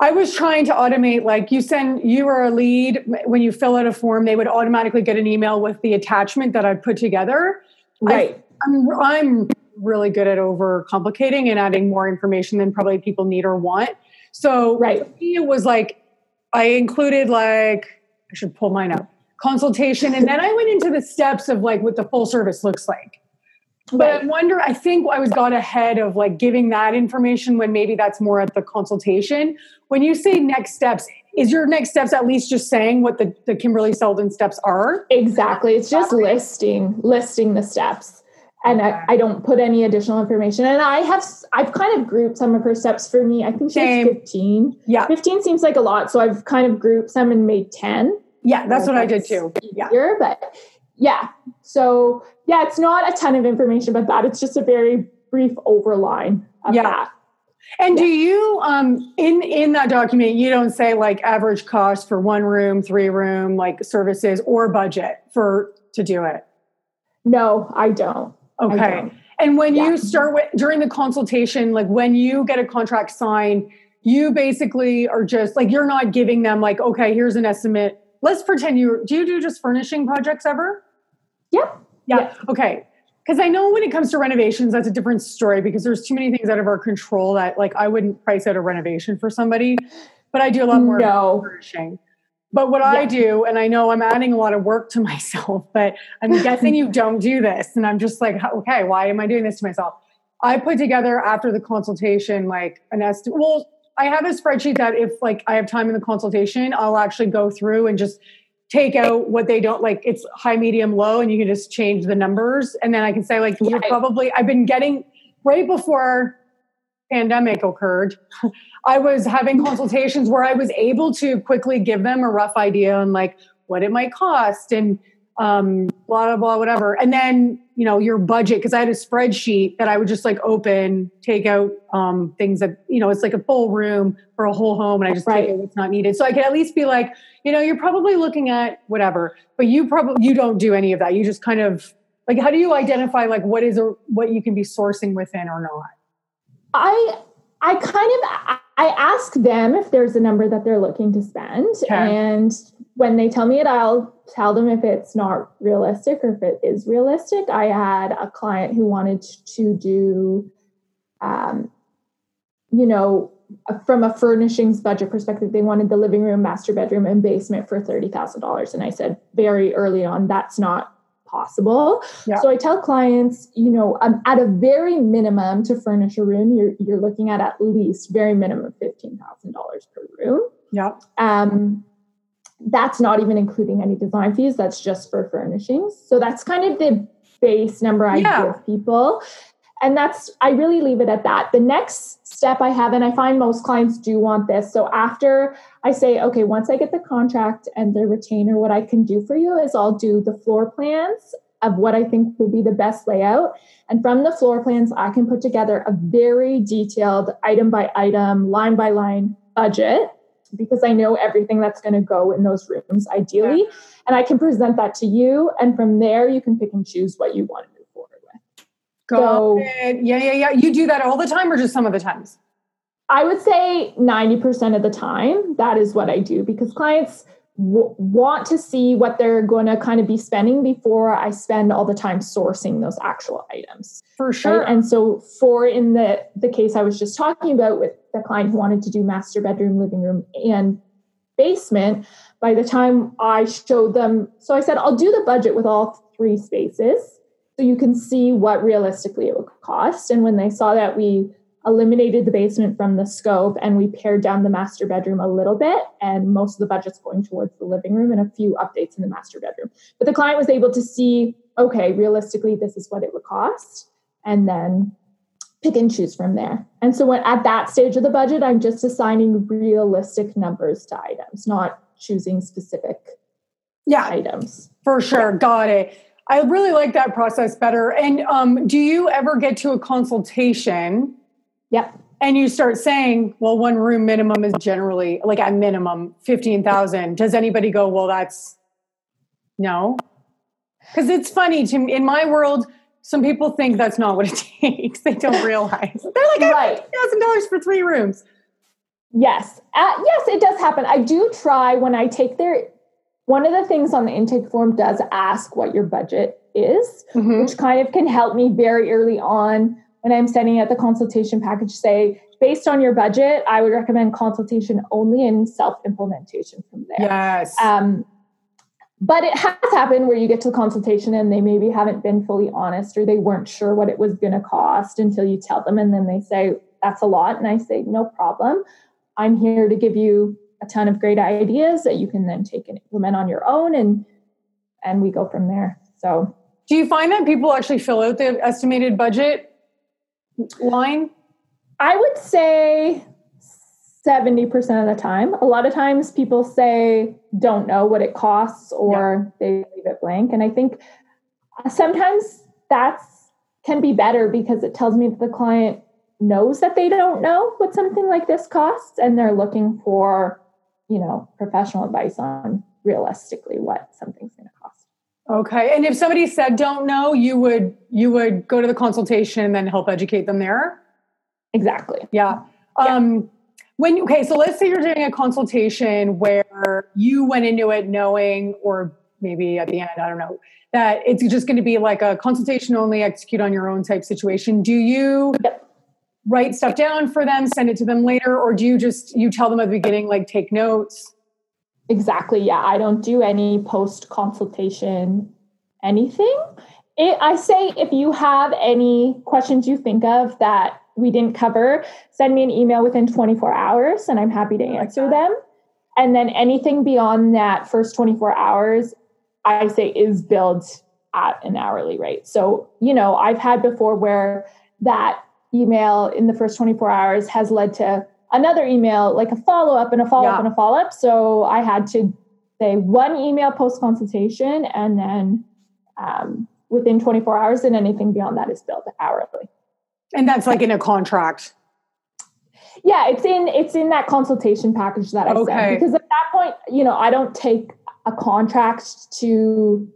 I was trying to automate, like you send, you are a lead. When you fill out a form, they would automatically get an email with the attachment that I put together. Right. I, I'm, I'm really good at over complicating and adding more information than probably people need or want. So right. it was like, I included like, I should pull mine up, consultation. And then I went into the steps of like what the full service looks like. But I wonder, I think I was got ahead of like giving that information when maybe that's more at the consultation. When you say next steps, is your next steps at least just saying what the, the Kimberley Seldon steps are? Exactly. It's just listing, listing the steps. And I, I, don't put any additional information. And I have I've kind of grouped some of her steps for me. I think she has 15. Yeah. 15 seems like a lot. So I've kind of grouped some and made 10. Yeah, that's what I did too. Yeah. But yeah. So yeah, it's not a ton of information about that. It's just a very brief overline of yeah. that. And yeah. do you um in in that document you don't say like average cost for one room, three room like services or budget for to do it? No, I don't. Okay. And when yeah. you start with during the consultation like when you get a contract signed, you basically are just like you're not giving them like okay, here's an estimate. Let's pretend you do you do just furnishing projects ever? Yep. Yeah. yeah. Okay. Because I know when it comes to renovations, that's a different story because there's too many things out of our control that like I wouldn't price out a renovation for somebody, but I do a lot more no. furnishing. But what yeah. I do, and I know I'm adding a lot of work to myself, but I'm guessing you don't do this. And I'm just like, okay, why am I doing this to myself? I put together after the consultation like an estimate. Well, I have a spreadsheet that if like I have time in the consultation, I'll actually go through and just take out what they don't like. It's high, medium, low, and you can just change the numbers. And then I can say like, you're probably, I've been getting right before pandemic occurred, I was having consultations where I was able to quickly give them a rough idea on like what it might cost and um, blah blah blah whatever. And then you know your budget because i had a spreadsheet that i would just like open take out um, things that you know it's like a full room for a whole home and i just right. take out what's not needed. So i can at least be like you know you're probably looking at whatever but you probably you don't do any of that. You just kind of like how do you identify like what is a what you can be sourcing within or not i i kind of I ask them if there's a number that they're looking to spend. Okay. And when they tell me it, I'll tell them if it's not realistic or if it is realistic. I had a client who wanted to do, um, you know, from a furnishings budget perspective, they wanted the living room, master bedroom, and basement for $30,000. And I said very early on, that's not possible. Yeah. So I tell clients, you know, um, at a very minimum to furnish a room, you're you're looking at at least very minimum fifteen thousand dollars per room. Yeah. Um, that's not even including any design fees. That's just for furnishings. So that's kind of the base number I yeah. give people. And that's, I really leave it at that. The next step I have, and I find most clients do want this. So after I say, okay, once I get the contract and the retainer, what I can do for you is I'll do the floor plans of what I think will be the best layout. And from the floor plans, I can put together a very detailed item by item, line by line budget because I know everything that's going to go in those rooms ideally. Yeah. And I can present that to you. And from there, you can pick and choose what you want to move forward with. Got so, it. Yeah, yeah, yeah. You do that all the time or just some of the times? I would say 90% of the time, that is what I do because clients w- want to see what they're going to kind of be spending before I spend all the time sourcing those actual items. For sure. Right? And so for in the the case I was just talking about with the client who wanted to do master bedroom, living room and basement, by the time I showed them, so I said I'll do the budget with all three spaces so you can see what realistically it would cost. And when they saw that, we eliminated the basement from the scope and we pared down the master bedroom a little bit. And most of the budget's going towards the living room and a few updates in the master bedroom. But the client was able to see, okay, realistically, this is what it would cost. And then pick and choose from there. And so when, at that stage of the budget, I'm just assigning realistic numbers to items, not choosing specific yeah, items. For sure. Yeah. Got it. I really like that process better. And um, do you ever get to a consultation? Yep. And you start saying, well, one room minimum is generally like at minimum 15,000. Does anybody go, well, that's no? Because it's funny to me, in my world, some people think that's not what it takes. They don't realize. They're like, right. $1,000 for three rooms. Yes. Uh, yes, it does happen. I do try when I take their one of the things on the intake form does ask what your budget is, mm-hmm. which kind of can help me very early on when I'm sending out the consultation package. Say, based on your budget, I would recommend consultation only and self implementation from there. Yes. Um, but it has happened where you get to the consultation and they maybe haven't been fully honest or they weren't sure what it was going to cost until you tell them. And then they say, that's a lot. And I say, no problem. I'm here to give you a ton of great ideas that you can then take and implement on your own and and we go from there so do you find that people actually fill out the estimated budget line i would say 70% of the time a lot of times people say don't know what it costs or yeah. they leave it blank and i think uh, sometimes that's can be better because it tells me that the client knows that they don't know what something like this costs and they're looking for you know, professional advice on realistically what something's going to cost. Okay. And if somebody said don't know, you would you would go to the consultation and then help educate them there? Exactly. Yeah. yeah. Um when okay, so let's say you're doing a consultation where you went into it knowing or maybe at the end, I don't know, that it's just going to be like a consultation only execute on your own type situation. Do you yep write stuff down for them, send it to them later, or do you just you tell them at the beginning like take notes? Exactly. Yeah, I don't do any post consultation anything. It, I say if you have any questions you think of that we didn't cover, send me an email within 24 hours and I'm happy to answer them. And then anything beyond that first 24 hours, I say is billed at an hourly rate. So, you know, I've had before where that email in the first 24 hours has led to another email, like a follow up and a follow up yeah. and a follow up. So I had to say one email post consultation and then um, within 24 hours, and anything beyond that is billed hourly. And that's like in a contract. Yeah, it's in it's in that consultation package that I okay. sent because at that point, you know, I don't take a contract to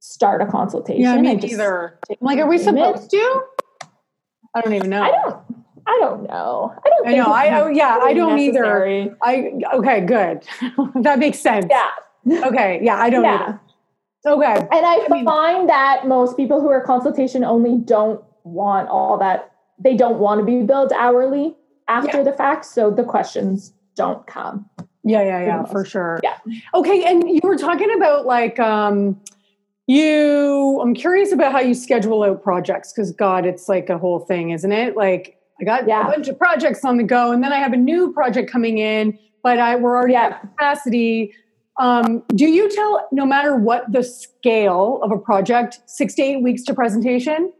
start a consultation. Yeah, me either. Like, are we supposed to? I don't even know. I don't. I don't know. I don't. I know. I oh, yeah. I don't necessary. either. I okay. Good. that makes sense. Yeah. Okay. Yeah. I don't yeah. either. Okay. And I, I mean, find that most people who are consultation only don't want all that. They don't want to be billed hourly after yeah. the fact, so the questions don't come. Yeah, yeah, yeah, for sure. Yeah. Okay, and you were talking about like um you I'm curious about how you schedule out projects because God, it's like a whole thing, isn't it? Like I got yeah. a bunch of projects on the go, and then I have a new project coming in, but I we're already yeah. at capacity. Um, do you tell no matter what the scale of a project, six to eight weeks to presentation?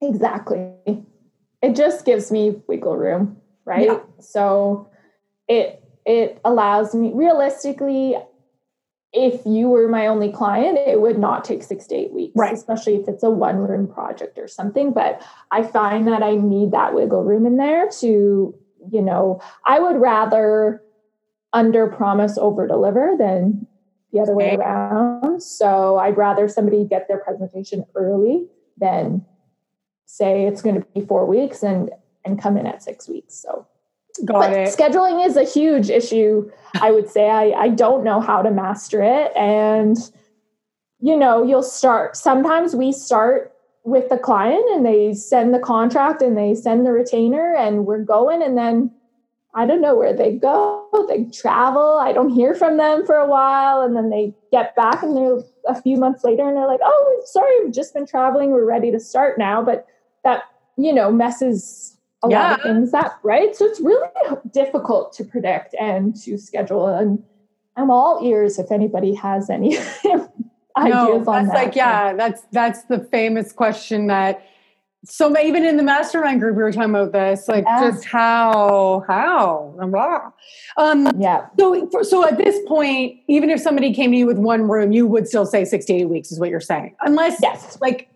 Exactly. It just gives me wiggle room, right? Yeah. So it it allows me realistically if you were my only client, it would not take six to eight weeks, right. especially if it's a one room project or something. But I find that I need that wiggle room in there to, you know, I would rather under promise, over deliver than the other way around. So I'd rather somebody get their presentation early than say it's going to be four weeks and and come in at six weeks. So Got but it. Scheduling is a huge issue. I would say I, I don't know how to master it. And, you know, you'll start, sometimes we start with the client and they send the contract and they send the retainer and we're going. And then I don't know where they go. They travel. I don't hear from them for a while. And then they get back and they're a few months later and they're like, oh, sorry, we've just been traveling. We're ready to start now. But that, you know, messes a yeah. lot of things that right so it's really difficult to predict and to schedule and i'm all ears if anybody has any ideas no, on that like yeah that's that's the famous question that so even in the mastermind group we were talking about this like yeah. just how how blah. um yeah so so at this point even if somebody came to you with one room you would still say six to eight weeks is what you're saying unless yes like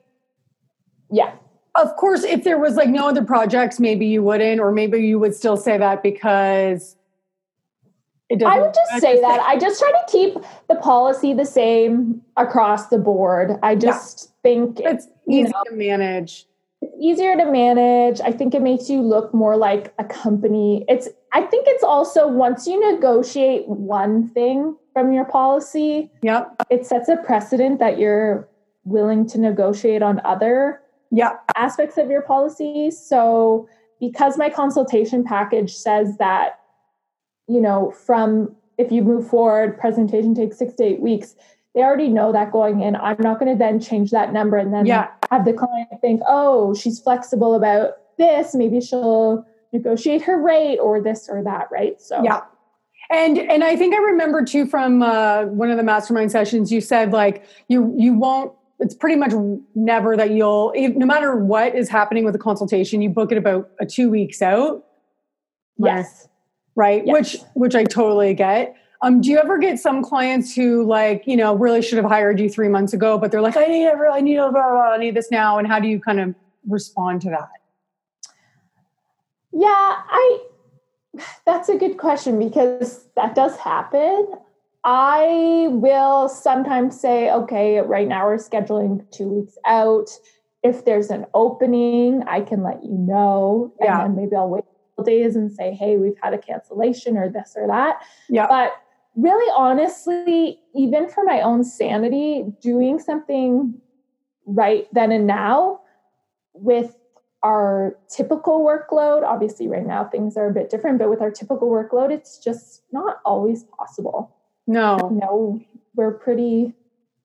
yeah of course, if there was like no other projects, maybe you wouldn't, or maybe you would still say that because it doesn't. I would just say that. I just try to keep the policy the same across the board. I just yeah. think it's easy know, to manage. It's easier to manage. I think it makes you look more like a company. It's I think it's also once you negotiate one thing from your policy, yep. it sets a precedent that you're willing to negotiate on other yeah. aspects of your policy. So because my consultation package says that, you know, from if you move forward, presentation takes six to eight weeks, they already know that going in. I'm not going to then change that number and then yeah. have the client think, oh, she's flexible about this. Maybe she'll negotiate her rate or this or that, right? So yeah. And and I think I remember too from uh, one of the mastermind sessions, you said like you you won't it's pretty much never that you'll no matter what is happening with the consultation you book it about a two weeks out. Yes. right? Yes. which which i totally get. Um, do you ever get some clients who like you know really should have hired you three months ago but they're like i need i need blah, blah, blah, I need this now and how do you kind of respond to that? Yeah i that's a good question because that does happen I will sometimes say, okay, right now we're scheduling two weeks out. If there's an opening, I can let you know. Yeah. And then maybe I'll wait days and say, hey, we've had a cancellation or this or that. Yeah. But really honestly, even for my own sanity, doing something right then and now with our typical workload, obviously right now things are a bit different, but with our typical workload, it's just not always possible. No. No, we're pretty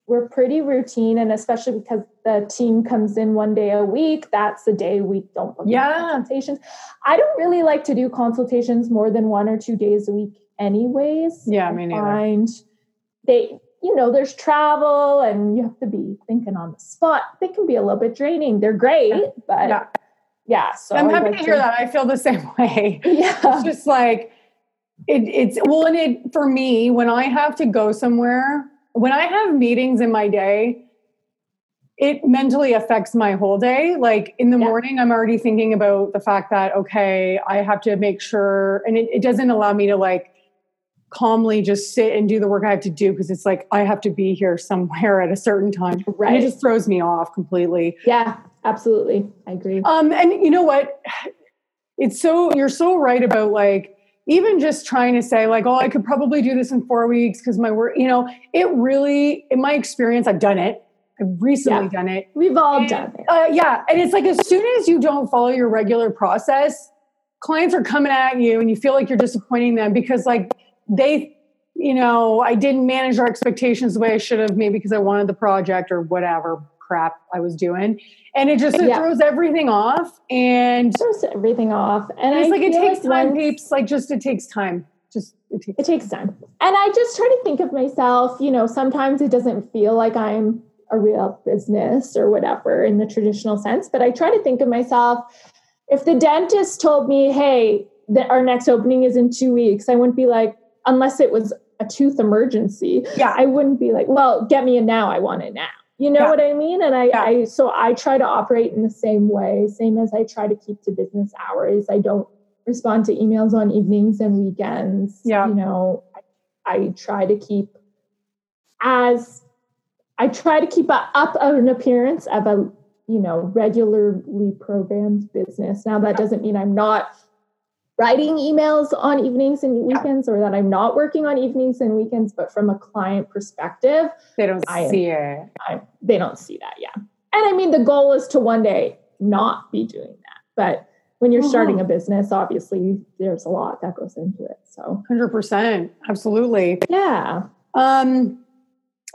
we're pretty routine and especially because the team comes in one day a week that's the day we don't book yeah. consultations. I don't really like to do consultations more than one or two days a week anyways. Yeah i mean find they you know there's travel and you have to be thinking on the spot. They can be a little bit draining. They're great yeah. but yeah. yeah so i'm happy like to hear to, that. I feel the same way. Yeah. It's just like it, it's well and it for me when i have to go somewhere when I have meetings in my day, it mentally affects my whole day. Like in the yeah. morning, I'm already thinking about the fact that, okay, I have to make sure, and it, it doesn't allow me to like calmly just sit and do the work I have to do because it's like I have to be here somewhere at a certain time. Right. And it just throws me off completely. Yeah, absolutely. I agree. Um, and you know what? It's so, you're so right about like, even just trying to say like oh i could probably do this in four weeks because my work you know it really in my experience i've done it. I've recently yeah. done it. We've all and, done it. uh, yeah and it's like as soon as you don't follow your regular process clients are coming at you and you feel like you're disappointing them because like they you know i didn't manage our expectations the way i should have maybe because i wanted the project or whatever crap i was doing. And it just it yeah. throws everything off and it throws everything off. And, and it's I like it takes like time peeps like just it takes time. Just it takes, it takes time. And i just try to think of myself you know sometimes it doesn't feel like i'm a real business or whatever in the traditional sense but i try to think of myself. If the dentist told me hey that our next opening is in two weeks i wouldn't be like unless it was a tooth emergency yeah. I wouldn't be like well get me in now. I want it now you know yeah. what I mean? And I, yeah. I, so I try to operate in the same way, same as I try to keep to business hours. I don't respond to emails on evenings and weekends. Yeah. You know, I, I try to keep as I try to keep a, up an appearance of a, you know, regularly programmed business. Now that doesn't mean I'm not writing emails on evenings and weekends or that I'm not working on evenings and weekends, but from a client perspective, they don't I, see it. I, they don't see that. Yeah. And I mean, the goal is to one day not be doing that. But when you're mm-hmm. starting a business, obviously there's a lot that goes into it. So 100%. Absolutely. Yeah. Um,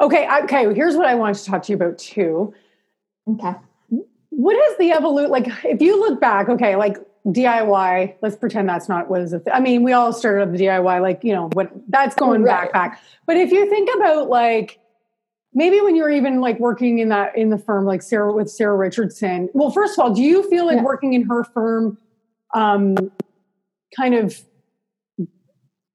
okay. Okay. Here's what I wanted to talk to you about too. Okay. What is the evolution? Like, if you look back, okay, like DIY, let's pretend that's not what is it. I mean, we all started up the DIY, like, you know, what that's going right. back back. But if you think about like maybe when you were even like working in that in the firm, like Sarah with Sarah Richardson, well, first of all, do you feel like yeah. working in her firm um kind of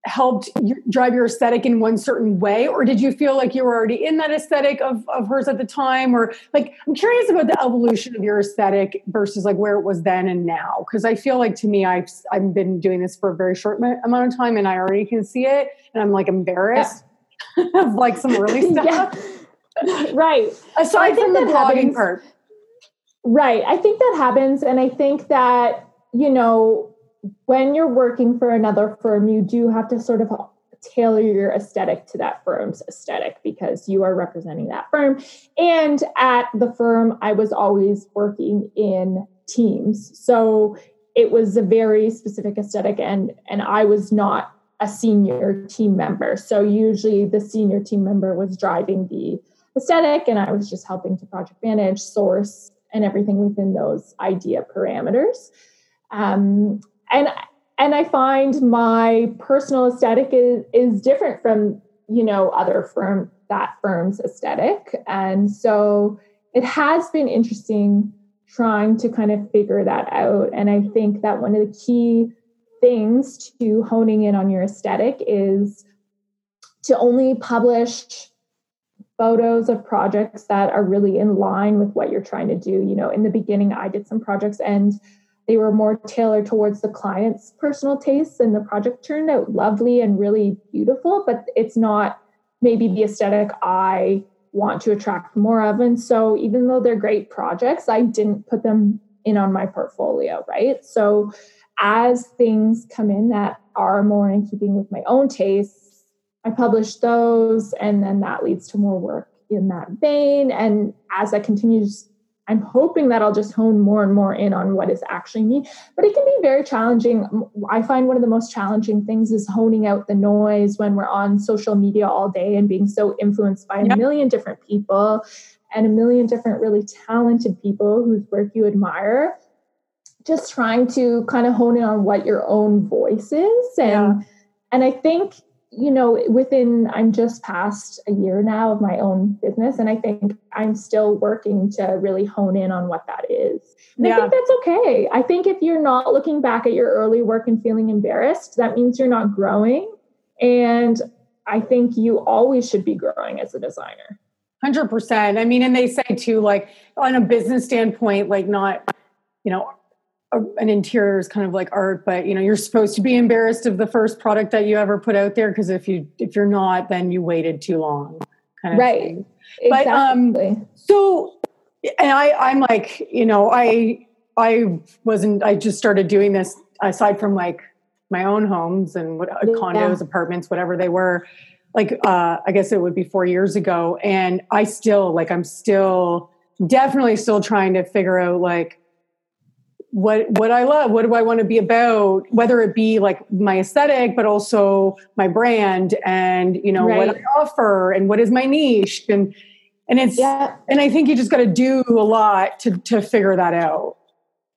helped drive your aesthetic in one certain way or did you feel like you were already in that aesthetic of, of hers at the time or like i'm curious about the evolution of your aesthetic versus like where it was then and now because i feel like to me i've i've been doing this for a very short amount of time and i already can see it and i'm like embarrassed yeah. of like some early stuff yeah. right aside from the blogging happens. part right i think that happens and i think that you know when you're working for another firm, you do have to sort of tailor your aesthetic to that firm's aesthetic because you are representing that firm. And at the firm, I was always working in teams. So it was a very specific aesthetic and and I was not a senior team member. So usually the senior team member was driving the aesthetic and I was just helping to project manage, source, and everything within those idea parameters. Um, and and I find my personal aesthetic is is different from you know other firm that firm's aesthetic, and so it has been interesting trying to kind of figure that out. And I think that one of the key things to honing in on your aesthetic is to only publish photos of projects that are really in line with what you're trying to do. You know, in the beginning, I did some projects and they were more tailored towards the client's personal tastes and the project turned out lovely and really beautiful but it's not maybe the aesthetic i want to attract more of. And so even though they're great projects i didn't put them in on my portfolio right? So as things come in that are more in keeping with my own tastes i publish those and then that leads to more work in that vein. And as that continues I'm hoping that I'll just hone more and more in on what is actually me. But it can be very challenging. I find one of the most challenging things is honing out the noise when we're on social media all day and being so influenced by a yep. million different people and a million different really talented people whose work you admire. Just trying to kind of hone in on what your own voice is. And yeah. and I think you know, within, I'm just past a year now of my own business, and I think I'm still working to really hone in on what that is. And yeah. I think that's okay. I think if you're not looking back at your early work and feeling embarrassed, that means you're not growing. And I think you always should be growing as a designer. 100%. I mean, and they say too, like on a business standpoint, like not, you know, a, an interior is kind of like art but you know you're supposed to be embarrassed of the first product that you ever put out there because if you if you're not then you waited too long kind of right thing. Exactly. but um so and i i'm like you know i i wasn't i just started doing this aside from like my own homes and what yeah. condos apartments whatever they were like uh i guess it would be four years ago and i still like i'm still definitely still trying to figure out like what what I love, what do I want to be about, whether it be like my aesthetic, but also my brand and you know right. what I offer and what is my niche and and it's yeah. and I think you just got to do a lot to to figure that out.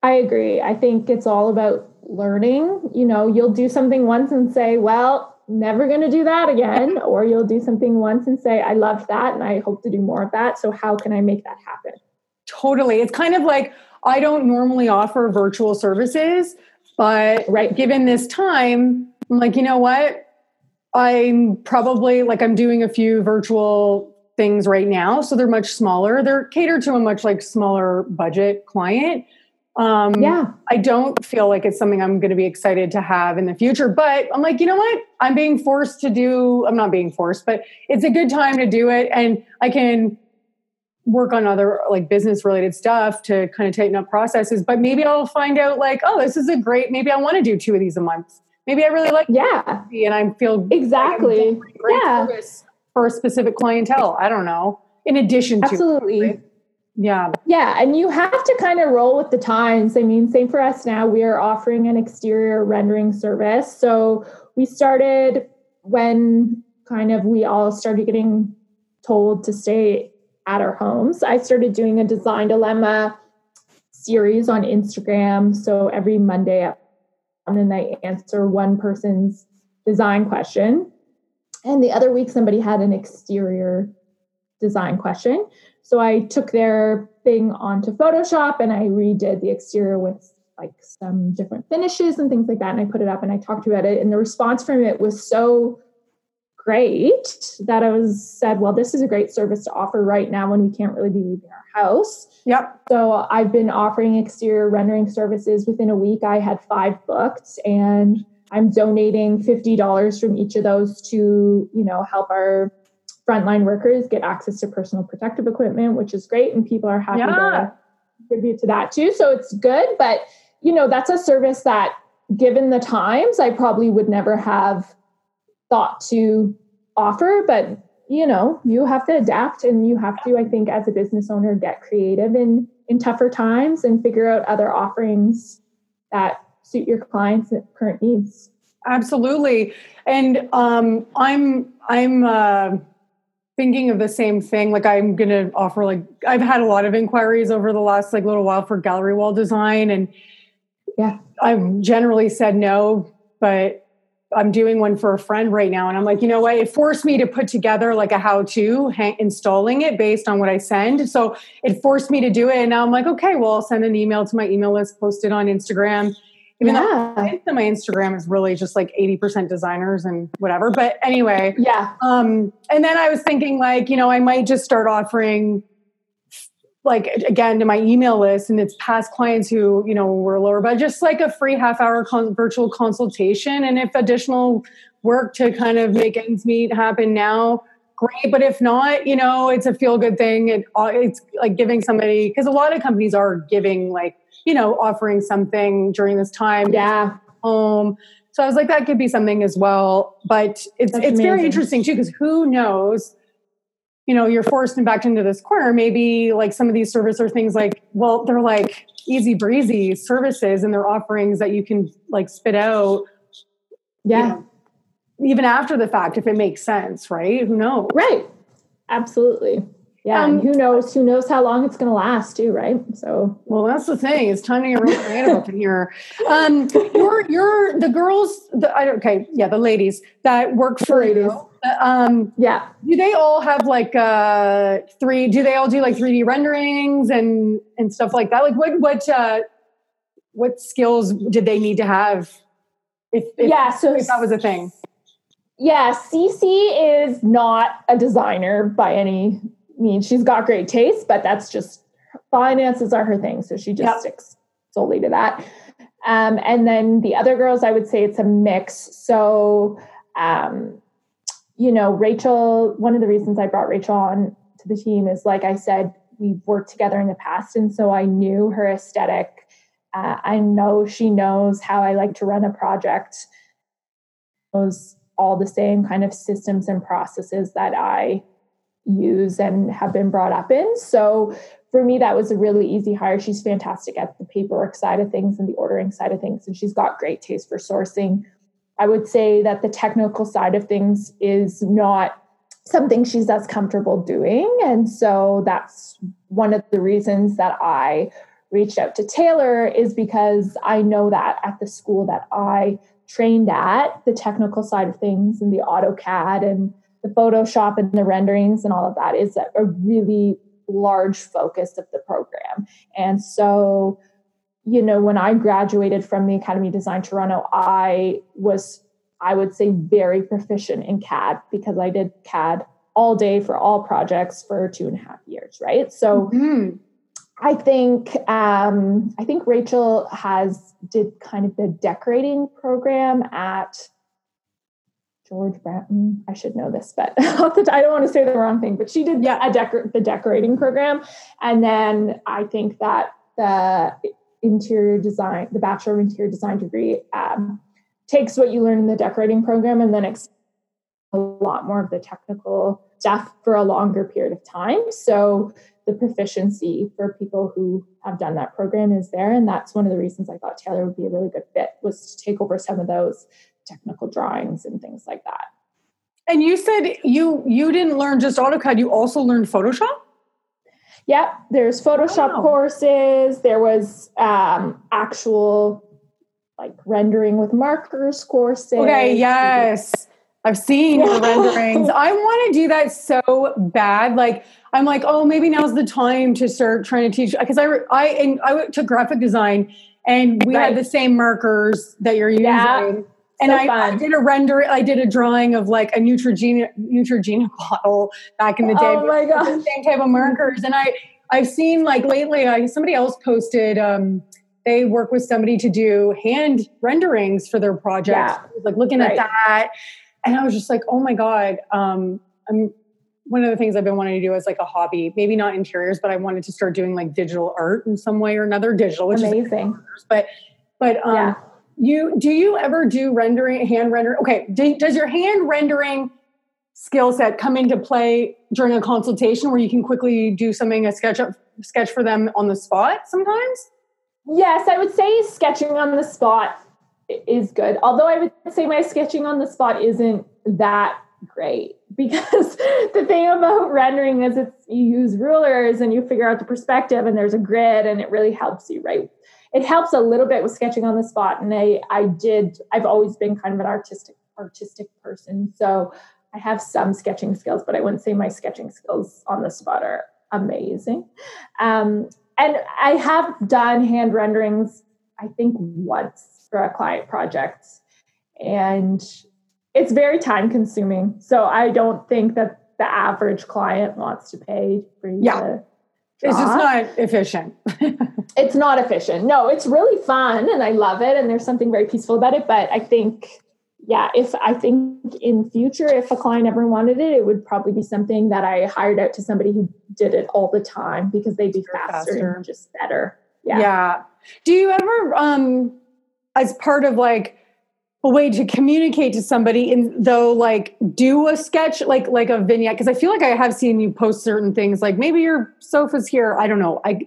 I agree. I think it's all about learning. You know, you'll do something once and say, "Well, never going to do that again," or you'll do something once and say, "I loved that and I hope to do more of that. So how can I make that happen?" Totally. It's kind of like I don't normally offer virtual services, but right, given this time, I'm like, you know what? I'm probably like I'm doing a few virtual things right now, so they're much smaller. They're catered to a much like smaller budget client. Um, yeah, I don't feel like it's something I'm going to be excited to have in the future. But I'm like, you know what? I'm being forced to do. I'm not being forced, but it's a good time to do it, and I can work on other like business related stuff to kind of tighten up processes but maybe i'll find out like oh this is a great maybe i want to do two of these a month. Maybe i really like yeah. And i feel exactly. like yeah. for a specific clientele. I don't know. In addition to absolutely. right? yeah. Yeah and you have to kind of roll with the times. I mean same for us now. We are offering an exterior rendering service. So we started when kind of we all started getting told to stay at our homes. I started doing a design dilemma series on Instagram. So every Monday and I answer one person's design question. And the other week, somebody had an exterior design question. So I took their thing onto Photoshop and I redid the exterior with like some different finishes and things like that. And I put it up and I talked about it. And the response from it was so great that I was said, well, this is a great service to offer right now when we can't really be leaving our house. Yep. So I've been offering exterior rendering services within a week. I had five booked and I'm donating $50 from each of those to, you know, help our frontline workers get access to personal protective equipment, which is great. And people are happy yeah. to contribute to that too. So it's good. But, you know, that's a service that given the times, I probably would never have thought to offer but you know you have to adapt and you have to i think as a business owner get creative in in tougher times and figure out other offerings that suit your clients current needs. Absolutely. And um i'm i'm uh thinking of the same thing. Like i'm gonna offer like i've had a lot of inquiries over the last like little while for gallery wall design and yeah. I've generally said no but I'm doing one for a friend right now, and I'm like, you know what? It forced me to put together like a how-to installing it based on what I send. So it forced me to do it, and now I'm like, okay, well, I'll send an email to my email list, post it on Instagram. Even yeah. though my Instagram is really just like 80% designers and whatever. But anyway, yeah. Um, and then I was thinking, like, you know, I might just start offering like again to my email list and it's past clients who you know were lower but just like a free half hour con- virtual consultation and if additional work to kind of make ends meet happen now great but if not you know it's a feel good thing. It, it's like giving somebody because a lot of companies are giving like you know offering something during this time yeah. home. So i was like that could be something as well but it's That's it's amazing. very interesting too because who knows you know, you're forced and backed into this corner, maybe like some of these services are things like, well, they're like easy breezy services and they're offerings that you can like spit out. Yeah. You know, even after the fact, if it makes sense, right? Who knows? Right. Absolutely. Yeah, um, and who knows? Who knows how long it's going to last, too, right? So, well, that's the thing. It's time to get real creative up in here. Um, you're, you're the girls. The, I don't. Okay, yeah, the ladies that work for ladies. you. Um, yeah. Do they all have like uh, three? Do they all do like three D renderings and and stuff like that? Like, what what uh, what skills did they need to have? If, if yeah, so if that was a thing. Yeah, Cece is not a designer by any means. She's got great taste, but that's just finances are her thing. So she just yep. sticks solely to that. Um, and then the other girls, I would say it's a mix. So, um, you know, Rachel, one of the reasons I brought Rachel on to the team is like I said, we've worked together in the past. And so I knew her aesthetic. Uh, I know she knows how I like to run a project. Knows all the same kind of systems and processes that I use and have been brought up in. So for me, that was a really easy hire. She's fantastic at the paperwork side of things and the ordering side of things, and she's got great taste for sourcing. I would say that the technical side of things is not something she's as comfortable doing. And so that's one of the reasons that I reached out to Taylor is because I know that at the school that I trained at, the technical side of things and the AutoCAD and the Photoshop and the renderings and all of that is a really large focus of the program. And so, you know, when I graduated from the Academy of Design Toronto, I was, I would say, very proficient in CAD because I did CAD all day for all projects for two and a half years, right? So mm-hmm. I think um, I think Rachel has did kind of the decorating program at George Brown. I should know this, but I don't want to say the wrong thing. But she did yeah. a decor- the decorating program, and then I think that the interior design, the Bachelor of Interior Design degree, um, takes what you learn in the decorating program and then a lot more of the technical stuff for a longer period of time. So the proficiency for people who have done that program is there. And that's one of the reasons I thought Taylor would be a really good fit was to take over some of those technical drawings and things like that. And you said you you didn't learn just AutoCAD, you also learned Photoshop? Yep, there's Photoshop wow. courses. There was um, actual like rendering with markers courses. Okay, yes. I've seen your renderings. I want to do that so bad. Like I'm like, oh, maybe now's the time to start trying to teach because I I and I took graphic design and we right. had the same markers that you're using. Yeah. And so I, I, did a render. I did a drawing of like a Neutrogena Neutrogena bottle back in the day. Oh my god! The same type of markers. And I I've seen like lately. I somebody else posted. um they work with somebody to do hand renderings for their projects. Yeah. Like looking right. at that, and I was just like, oh my god. Um, I'm one of the things I've been wanting to do as like a hobby, maybe not interiors, but I wanted to start doing like digital art in some way or another, digital, which amazing. is but but um, yeah. You do you ever do rendering, hand render? Okay, do, does your hand rendering skill set come into play during a consultation where you can quickly do something a sketch up sketch for them on the spot sometimes? Yes, I would say sketching on the spot is good. Although I would say my sketching on the spot isn't that great because the thing about rendering is it's you use rulers and you figure out the perspective and there's a grid and it really helps you right it helps a little bit with sketching on the spot and i i did i've always been kind of an artistic artistic person so i have some sketching skills but i wouldn't say my sketching skills on the spot are amazing um, and i have done hand renderings i think once for a client project and it's very time consuming. So I don't think that the average client wants to pay for you yeah. It's just not efficient. it's not efficient. No, it's really fun and I love it and there's something very peaceful about it. But I think, yeah, if I think in future, if a client ever wanted it, it would probably be something that I hired out to somebody who did it all the time because they'd be faster, faster. and just better. Yeah. Yeah. Do you ever um as part of like a way to communicate to somebody and though like do a sketch like like a vignette because i feel like i have seen you post certain things like maybe your sofa's here i don't know i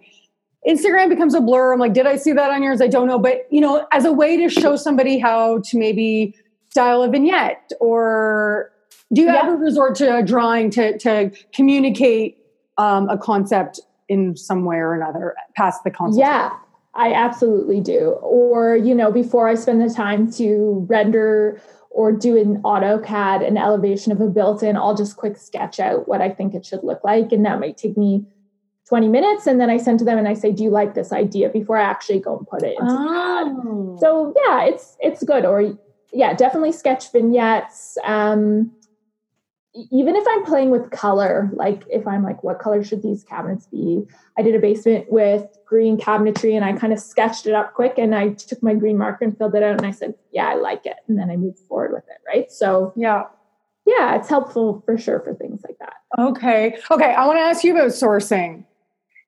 instagram becomes a blur i'm like did i see that on yours? I don't know but you know as a way to show somebody how to maybe style a vignette or do you yeah. ever resort to a drawing to to communicate um, a concept in some way or another past the concept? Yeah I absolutely do. Or, you know, before I spend the time to render or do an AutoCAD an elevation of a built-in, I'll just quick sketch out what I think it should look like. And that might take me 20 minutes. And then I send to them and I say, Do you like this idea before I actually go and put it into oh. CAD? So yeah, it's it's good. Or yeah, definitely sketch vignettes. Um, even if I'm playing with color, like if I'm like, what color should these cabinets be? I did a basement with green cabinetry and I kind of sketched it up quick and I took my green marker and filled it out and I said, yeah, I like it. And then I moved forward with it. Right. So, yeah. Yeah, it's helpful for sure for things like that. Okay. Okay. I want to ask you about sourcing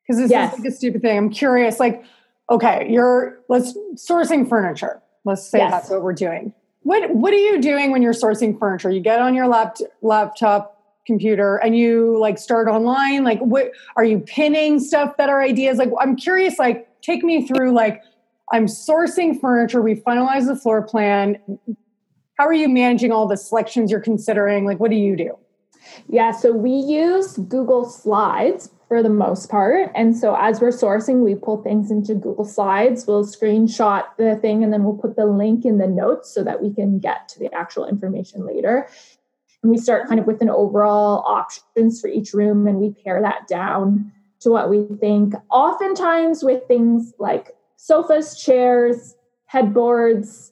because this yes. is like a stupid thing. I'm curious. Like, okay, you're let's sourcing furniture. Let's say yes. that's what we're doing what What are you doing when you're sourcing furniture? You get on your lap, laptop computer and you like start online. Like, what are you pinning stuff that are ideas? Like, I'm curious. Like, take me through. Like, I'm sourcing furniture. We finalize the floor plan. How are you managing all the selections you're considering? Like, what do you do? Yeah, so we use Google Slides for the most part. And so as we're sourcing, we pull things into Google Slides. We'll screenshot the thing and then we'll put the link in the notes so that we can get to the actual information later. And we start kind of with an overall options for each room and we pare that down to what we think. Oftentimes with things like sofas, chairs, headboards,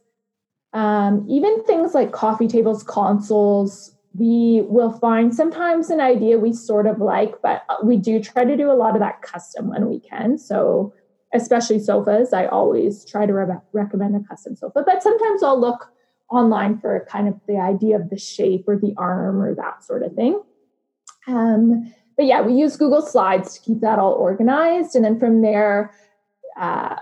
um, even things like coffee tables, consoles, we will find sometimes an idea we sort of like, but we do try to do a lot of that custom when we can. So, especially sofas, I always try to re- recommend a custom sofa, but sometimes I'll look online for kind of the idea of the shape or the arm or that sort of thing. Um, but yeah, we use Google Slides to keep that all organized. And then from there, uh,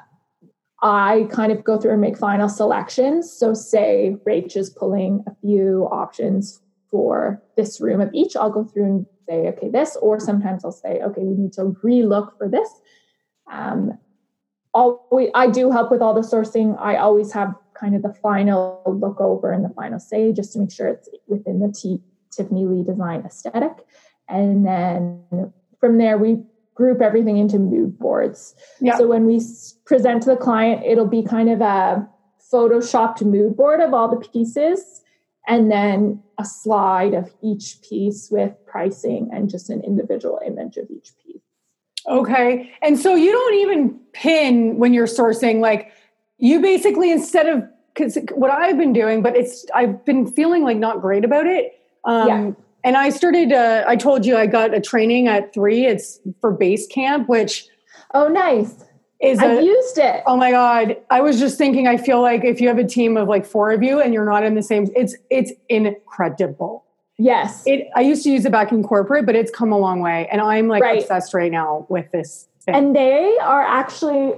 I kind of go through and make final selections. So, say Rach is pulling a few options for this room of each, I'll go through and say, okay, this, or sometimes I'll say, okay, we need to relook for this. Um, always, I do help with all the sourcing. I always have kind of the final look over and the final say just to make sure it's within the T- Tiffany Leigh design aesthetic. And then from there, we group everything into mood boards. Yep. So when we present to the client, it'll be kind of a photoshopped mood board of all the pieces and then a slide of each piece with pricing and just an individual image of each piece. Okay. And so you don't even pin when you're sourcing, like you basically, instead of, because what I've been doing, but it's, I've been feeling like not great about it. Um, yeah. And I started, uh, I told you I got a training at three. It's for Basecamp, which. Oh, nice is I've used it. Oh my god! I was just thinking. I feel like if you have a team of like four of you and you're not in the same, it's it's incredible. Yes. It. I used to use it back in corporate, but it's come a long way, and I'm like right. obsessed right now with this. Thing. And they are actually.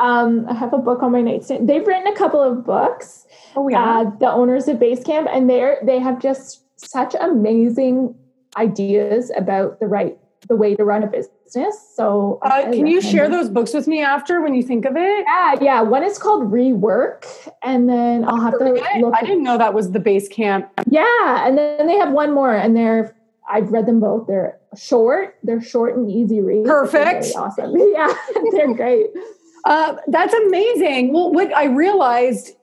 Um, I have a book on my nightstand. They've written a couple of books. Oh yeah. Uh, the owners of Basecamp, and they're they have just such amazing ideas about the right the way to run a business. So, uh, can you share those books with me after when you think of it? Yeah, yeah. One is called Rework, and then I'll have to look. I didn't know that was the Basecamp. Yeah, and then they have one more, and they're I've read them both. They're short. They're short and easy read. Perfect. Awesome. Yeah, they're great. Uh, that's amazing. Well, what I realized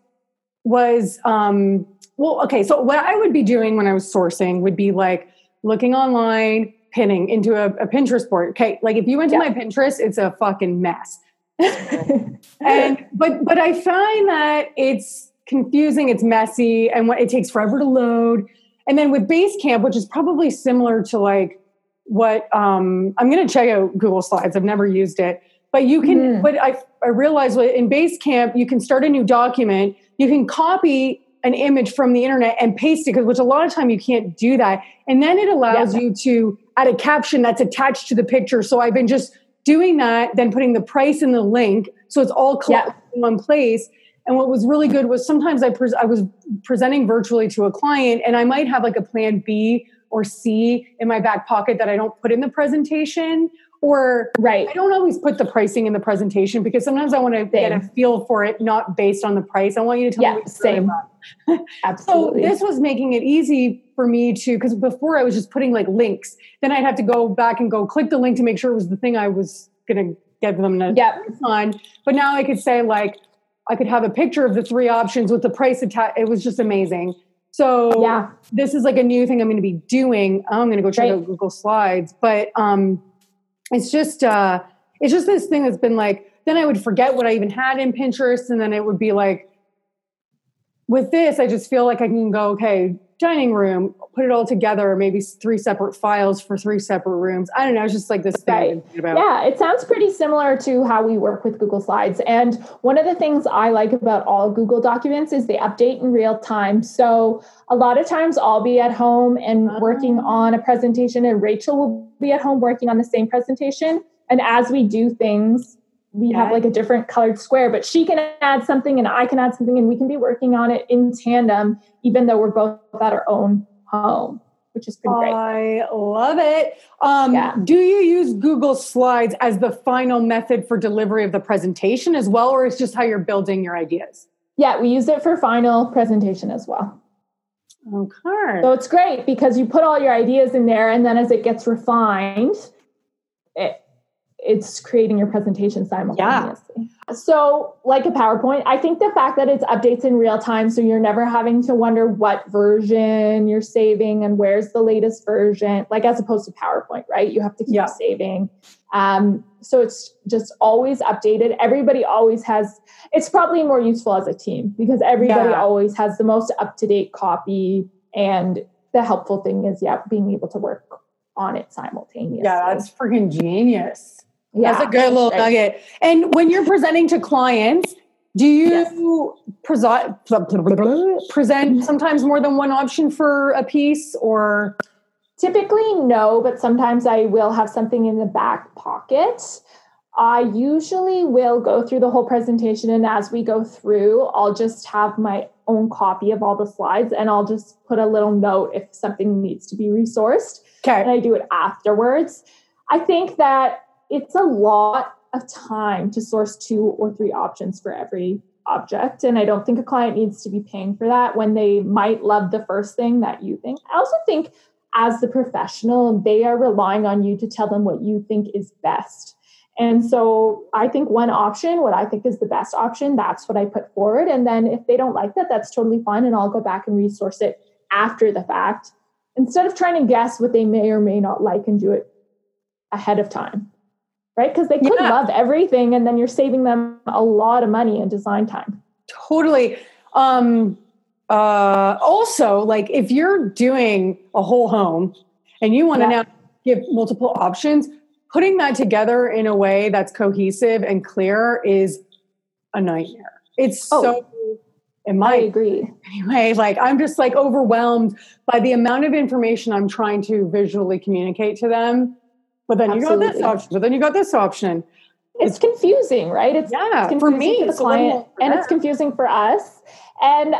was, um, well, okay. So what I would be doing when I was sourcing would be like looking online, pinning into a, a Pinterest board. Okay, like if you went to my Pinterest, it's a fucking mess. and but but I find that it's confusing, it's messy, and what it takes forever to load. And then with Basecamp, which is probably similar to like what um, I'm going to check out Google Slides. I've never used it, but you can. Mm. But I I realized in Basecamp you can start a new document. You can copy an image from the internet and paste it because which a lot of time you can't do that and then it allows yeah. you to add a caption that's attached to the picture. So i've been just doing that then putting the price in the link. So it's all collected yeah. in one place. And what was really good was sometimes I, I was presenting virtually to a client and I might have like a plan B or C in my back pocket that I don't put in the presentation or right. I don't always put the pricing in the presentation because sometimes I want to get a feel for it, not based on the price. I want you to tell yeah, me. Same. Absolutely. So this was making it easy for me to, because before I was just putting like links. Then I'd have to go back and go click the link to make sure it was the thing I was going to get them to yep. on. But now I could say like, I could have a picture of the three options with the price attached. It was just amazing. So yeah, this is like a new thing I'm going to be doing. I'm going to go check right. out Google Slides, but um, it's just uh, it's just this thing that's been like. Then I would forget what I even had in Pinterest, and then it would be like, with this, I just feel like I can go, okay, dining room, put it all together, maybe three separate files for three separate rooms. I don't know. It's just like this thing. Right. Yeah, it sounds pretty similar to how we work with Google Slides. And one of the things I like about all Google documents is they update in real time. So a lot of times I'll be at home and uh-huh. working on a presentation, and Rachel will be at home working on the same presentation. And as we do things, we yeah. have like a different colored square, but she can add something and I can add something and we can be working on it in tandem, even though we're both at our own home, which is pretty great. I love it. Um, yeah. Do you use Google Slides as the final method for delivery of the presentation as well, or it's just how you're building your ideas? Yeah, we use it for final presentation as well. Okay. So it's great because you put all your ideas in there, and then as it gets refined, it it's creating your presentation simultaneously. Yeah. So, like a PowerPoint, I think the fact that it's updates in real time, so you're never having to wonder what version you're saving and where's the latest version, like as opposed to PowerPoint, right? You have to keep yeah. saving. Um, so it's just always updated. Everybody always has, it's probably more useful as a team because everybody yeah. always has the most up to date copy. And the helpful thing is, yeah, being able to work on it simultaneously. Yeah, that's freaking genius. Yeah, That's a good little nugget. And when you're presenting to clients, do you yes. present present sometimes more than one option for a piece or typically no, but sometimes I will have something in the back pocket. I usually will go through the whole presentation and as we go through, I'll just have my own copy of all the slides and I'll just put a little note if something needs to be resourced. Okay. And I do it afterwards. I think that it's a lot of time to source two or three options for every object. And I don't think a client needs to be paying for that when they might love the first thing that you think. I also think as the professional, they are relying on you to tell them what you think is best. And so I think one option, what I think is the best option, that's what I put forward. And then if they don't like that, that's totally fine. And I'll go back and resource it after the fact instead of trying to guess what they may or may not like and do it ahead of time right? Because they could yeah. love everything and then you're saving them a lot of money and design time. Totally. Um, uh, also, like if you're doing a whole home and you want to yeah. now give multiple options, putting that together in a way that's cohesive and clear is a nightmare. It's oh, so in my I agree. Anyway, like I'm just like overwhelmed by the amount of information I'm trying to visually communicate to them but then Absolutely. you got this option. But then you got this option. It's, it's confusing, right? It's yeah it's for me, for the client, and it's confusing for us. And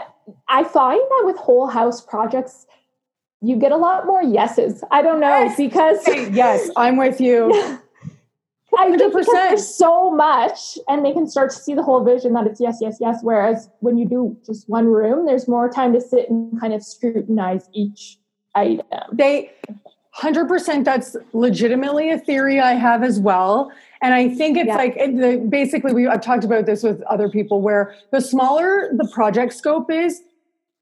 I find that with whole house projects, you get a lot more yeses. I don't know yes. because yes, I'm with you. I think because there's so much, and they can start to see the whole vision that it's yes, yes, yes. Whereas when you do just one room, there's more time to sit and kind of scrutinize each item. They 100% that's legitimately a theory I have as well. And I think it's yeah. like it, the, basically we I've talked about this with other people where the smaller the project scope is,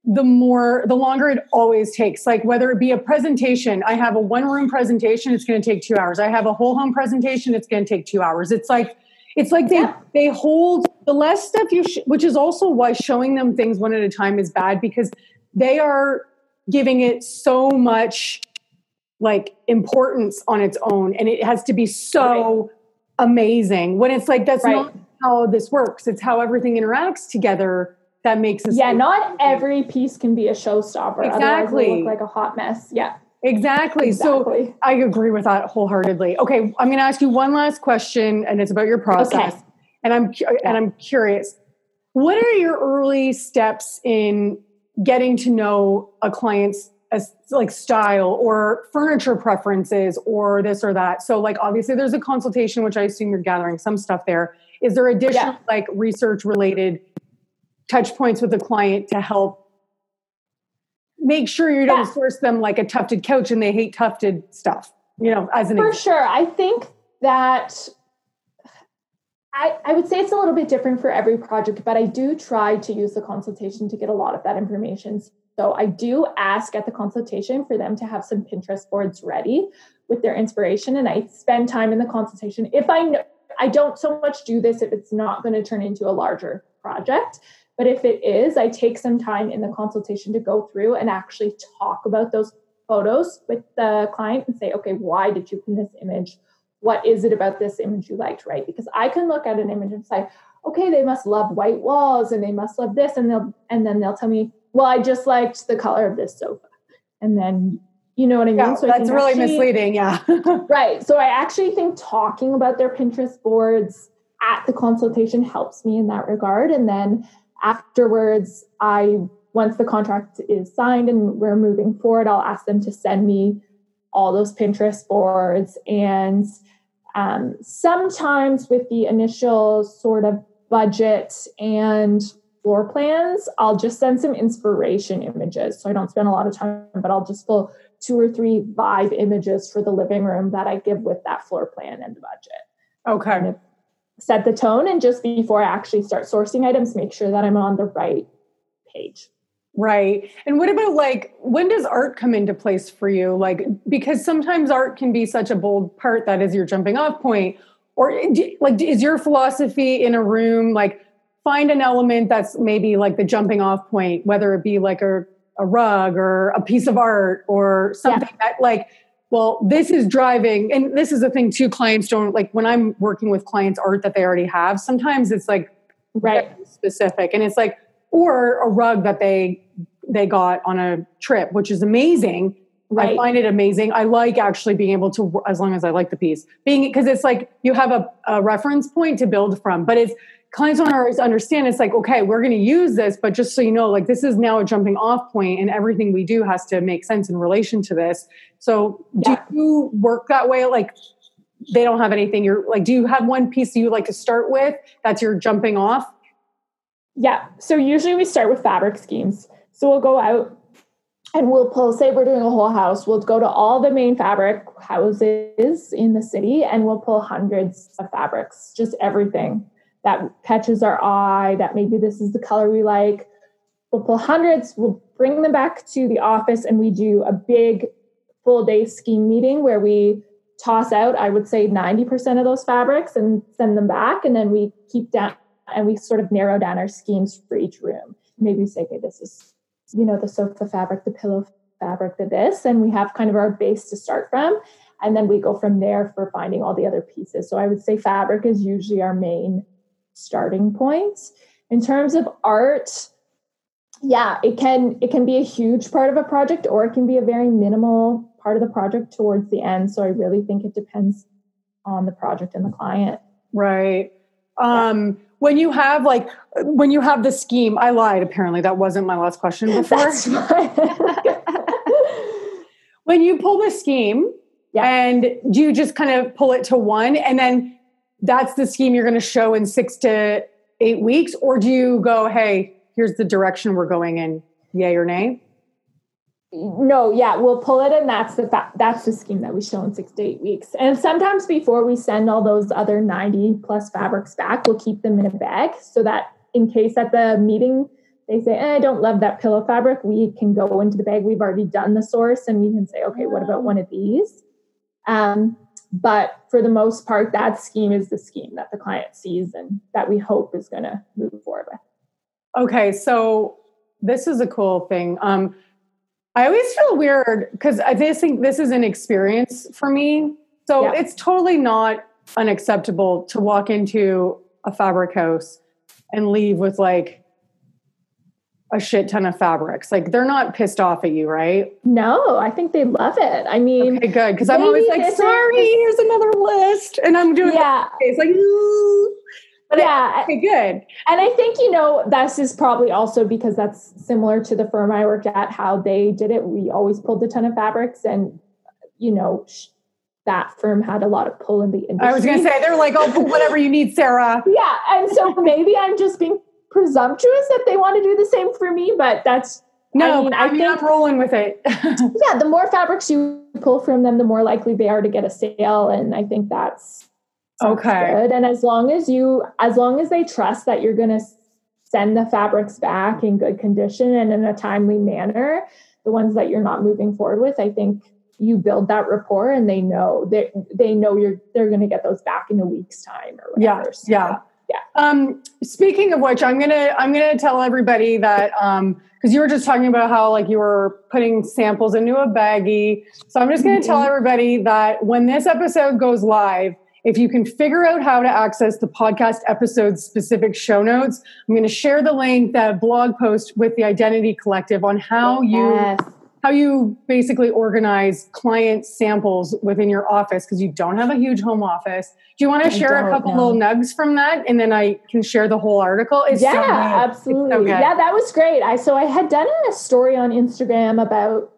the more the longer it always takes. Like whether it be a presentation, I have a one room presentation, it's going to take 2 hours. I have a whole home presentation, it's going to take 2 hours. It's like it's like they yeah. they hold the less stuff you sh- which is also why showing them things one at a time is bad because they are giving it so much like importance on its own and it has to be so right. amazing. When it's like that's right. not how this works it's how everything interacts together that makes us yeah not every piece can be a showstopper exactly look like a hot mess. Yeah. Exactly. exactly. So i agree with that wholeheartedly. Okay i'm going to ask you one last question and it's about your process. Okay. and i'm and i'm curious what are your early steps in getting to know a client's as like style or furniture preferences or this or that. So like obviously there's a consultation which I assume you're gathering some stuff there. Is there additional yeah. like research related touch points with the client to help make sure you don't yeah. source them like a tufted couch and they hate tufted stuff, you know, as an For example. sure. I think that I, I would say it's a little bit different for every project, but I do try to use the consultation to get a lot of that information. So I do ask at the consultation for them to have some Pinterest boards ready with their inspiration. And I spend time in the consultation. If I know, I don't so much do this if it's not going to turn into a larger project. But if it is, I take some time in the consultation to go through and actually talk about those photos with the client and say, okay, why did you pin this image? What is it about this image you liked, right? Because I can look at an image and say, okay, they must love white walls and they must love this, and they'll and then they'll tell me, well, I just liked the color of this sofa. And then, you know what I mean? Yeah, so that's really actually, misleading. Yeah. right. So I actually think talking about their Pinterest boards at the consultation helps me in that regard. And then afterwards, I, once the contract is signed and we're moving forward, I'll ask them to send me all those Pinterest boards. And um, sometimes with the initial sort of budget and floor plans, I'll just send some inspiration images. So I don't spend a lot of time, but I'll just pull two or three vibe images for the living room that I give with that floor plan and the budget. Okay. Kind of set the tone and just before I actually start sourcing items, make sure that I'm on the right page. Right. And what about like when does art come into place for you? Like because sometimes art can be such a bold part that is your jumping off point or like is your philosophy in a room like find an element that's maybe like the jumping off point, whether it be like a, a rug or a piece of art or something yeah. that like, well, this is driving. And this is the thing too, clients don't like when I'm working with clients art that they already have, sometimes it's like right specific. And it's like, or a rug that they they got on a trip, which is amazing. Right. I find it amazing. I like actually being able to, as long as I like the piece, being because it's like you have a, a reference point to build from. But it's clients don't always understand. It's like okay we're going to use this but just so you know like this is now a jumping off point and everything we do has to make sense in relation to this. So yeah. do you work that way? Like they don't have anything you're like do you have one piece that you like to start with that's your jumping off? Yeah. So usually we start with fabric schemes. So we'll go out and we'll pull say we're doing a whole house we'll go to all the main fabric houses in the city and we'll pull hundreds of fabrics just everything that catches our eye, that maybe this is the color we like. We'll pull hundreds, we'll bring them back to the office, and we do a big full day scheme meeting where we toss out, I would say 90% of those fabrics and send them back. And then we keep down and we sort of narrow down our schemes for each room. Maybe say, okay, this is, you know, the sofa fabric, the pillow fabric, the this, and we have kind of our base to start from. And then we go from there for finding all the other pieces. So I would say fabric is usually our main starting points. In terms of art, yeah, it can it can be a huge part of a project or it can be a very minimal part of the project towards the end. So I really think it depends on the project and the client. Right. Um, yeah. when you have like when you have the scheme, I lied apparently. That wasn't my last question before. when you pull the scheme, yeah. and do you just kind of pull it to one and then that's the scheme you're going to show in six to eight weeks? Or do you go, hey, here's the direction we're going in, yay or nay? No, yeah, we'll pull it, and that's the fa- that's the scheme that we show in six to eight weeks. And sometimes before we send all those other ninety plus fabrics back, we'll keep them in a bag so that in case at the meeting they say, eh, "I don't love that pillow fabric," we can go into the bag. We've already done the source, and we can say, "Okay, what about one of these?" Um, but for the most part, that scheme is the scheme that the client sees and that we hope is going to move forward with. Okay, so this is a cool thing. Um, I always feel weird because I just think this is an experience for me. So yeah. it's totally not unacceptable to walk into a fabric house and leave with like a shit ton of fabrics. Like they're not pissed off at you, right? No, I think they love it. I mean, okay, good. Because I'm always like, sorry, here's another list, and I'm doing yeah. It's like, Ooh. But yeah, I, good. And I think you know this is probably also because that's similar to the firm I worked at. How they did it, we always pulled a ton of fabrics, and you know that firm had a lot of pull in the industry. I was going to say they're like, oh, whatever you need, Sarah. yeah, and so maybe I'm just being presumptuous that they want to do the same for me, but that's no, I mean, I, I mean, think, I'm rolling with it. yeah, the more fabrics you pull from them, the more likely they are to get a sale, and I think that's okay. Good. And as long as you, as long as they trust that you're going to send the fabrics back in good condition and in a timely manner, the ones that you're not moving forward with, I think you build that rapport and they know they they know you're they're going to get those back in a week's time or whatever. Yeah, so, yeah. Yeah. Um, speaking of which, I'm gonna I'm gonna tell everybody that um, because you were just talking about how like you were putting samples into a baggie. So I'm just gonna mm-hmm. tell everybody that when this episode goes live, if you can figure out how to access the podcast episode specific show notes, I'm going to share the link, that blog post with the Identité Collective on how yes. you how you basically organize client samples within your office because you don't have a huge home office. Do you want to share a couple know. little nugs from that, and then I can share the whole article? It's yeah, so absolutely. So yeah, that was great. I so I had done a story on Instagram about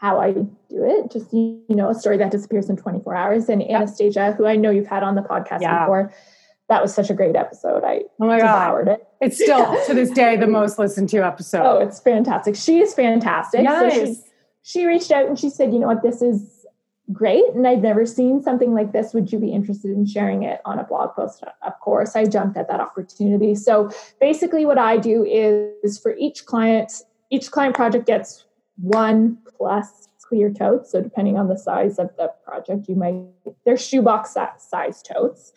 how I do it. Just you know, a story that disappears in 24 hours. And yep. Anastasia, who I know you've had on the podcast yeah. before, that was such a great episode. I oh my devoured God. it. It's still to this day the most listened to episode. Oh, it's fantastic. She is fantastic. Nice. So she, she reached out and she said, you know what, this is great. And I've never seen something like this. Would you be interested in sharing it on a blog post? Of course, I jumped at that opportunity. So basically, what I do is for each client, each client project gets one plus clear totes. So depending on the size of the project, you might, they're shoebox size totes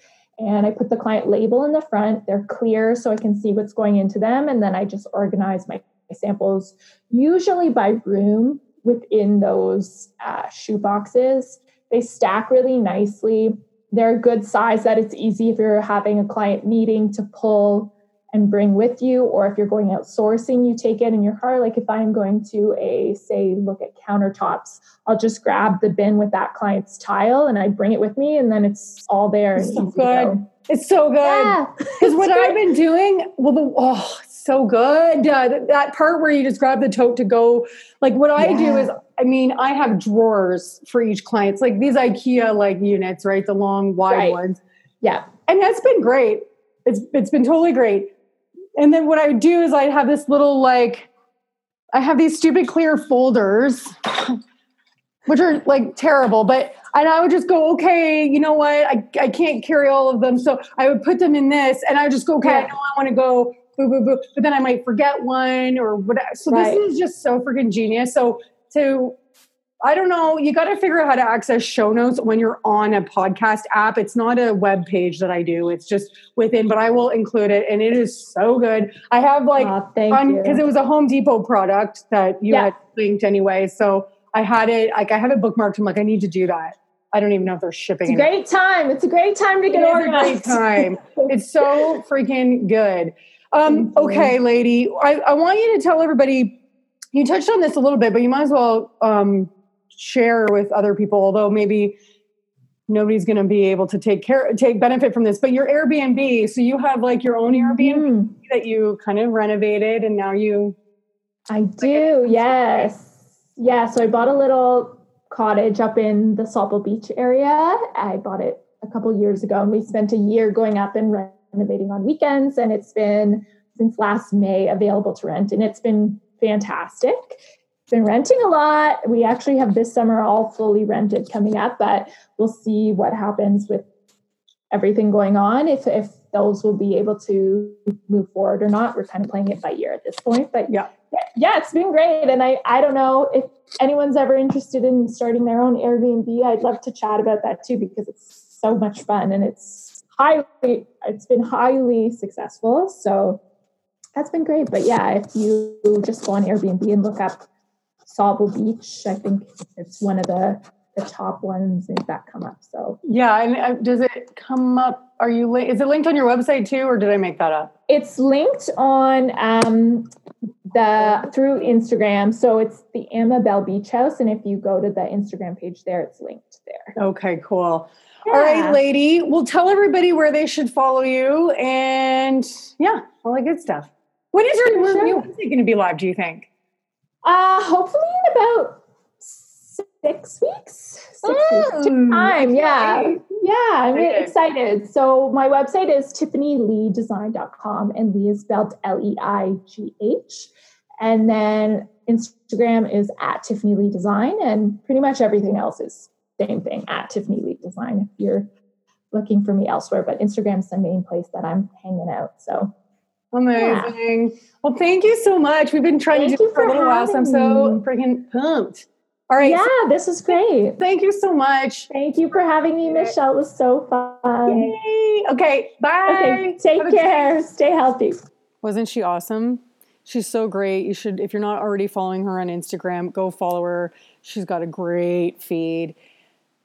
and I put the client label in the front. They're clear so I can see what's going into them. And then I just organize my samples, usually by room within those uh, shoe boxes. They stack really nicely. They're a good size that it's easy if you're having a client meeting to pull and bring with you, or if you're going outsourcing you take it in your car. Like if I'm going to a, say, look at countertops, I'll just grab the bin with that client's tile and I bring it with me, and then it's all there. It's so good. It's so good. Because yeah, what I've been doing, well, the oh, so good. Uh, that part where you just grab the tote to go, like what I yeah. do is, I mean, I have drawers for each client. It's like these IKEA like units, right? The long, wide right. ones. Yeah, and that's been great. It's it's been totally great and then what I would do is I'd have this little like I have these stupid clear folders, which are like terrible, but and I would just go, okay, you know what? I, I can't carry all of them. So I would put them in this and I would just go, okay, yeah. I know I want to go boo, boo, boo. But then I might forget one or whatever. So right. this is just so freaking genius. So to I don't know. You got to figure out how to access show notes when you're on a podcast app. It's not a web page that I do. It's just within, but I will include it, and it is so good. I have like because it was a Home Depot product that you yeah. had linked anyway, so I had it. Like I have it bookmarked. I'm like, I need to do that. I don't even know if they're shipping. It's a great time. It's a great time to get it organized. a great time. it's so freaking good. Um, okay, lady, I, I want you to tell everybody. You touched on this a little bit, but you might as well. Um, share with other people although maybe nobody's going to be able to take care take benefit from this but your airbnb so you have like your own airbnb mm. that you kind of renovated and now you i do yes. Yeah so i bought a little cottage up in the Sauble beach area. I bought it a couple years ago and we spent a year going up and renovating on weekends and it's been since last may available to rent and it's been fantastic been renting a lot. We actually have this summer all fully rented coming up, but we'll see what happens with everything going on. If if those will be able to move forward or not. We're kind of playing it by ear at this point. But yeah. Yeah, it's been great. And I, I don't know if anyone's ever interested in starting their own Airbnb. I'd love to chat about that too because it's so much fun and it's highly it's been highly successful. So that's been great. But yeah, if you just go on Airbnb and look up Sauble Beach. I think it's one of the the top ones that come up. So yeah, and uh, does it come up? Are you li- is it linked on your website too, or did I make that up? It's linked on um, the through Instagram. So it's the Amabel Beach House, and if you go to the Instagram page there, it's linked there. Okay, cool. Yeah. All right, lady. We'll tell everybody where they should follow you and yeah, all the good stuff. When is your new website going to be live, do you think? Uh, hopefully in about six weeks. Six mm, weeks time. Yeah. Yeah. I'm really excited. So my website is tiffanyleighdesign.com and Leigh is spelled L-E-I-G-H. And then Instagram is at Tiffany Leigh Design and pretty much everything else is same thing at Tiffany Leigh Design if you're looking for me elsewhere. But Instagram's the main place that I'm hanging out. So amazing. Yeah. Well, thank you so much. We've been trying thank to do it for a little while, so I'm so freaking pumped. All right. Yeah, so, this is great. Thank you so much. Thank you for having me, Michelle. It was so fun. Yay. Okay, bye. Okay, take care. Stay healthy. Wasn't she awesome? She's so great. You should, if you're not already following her on Instagram, go follow her. She's got a great feed.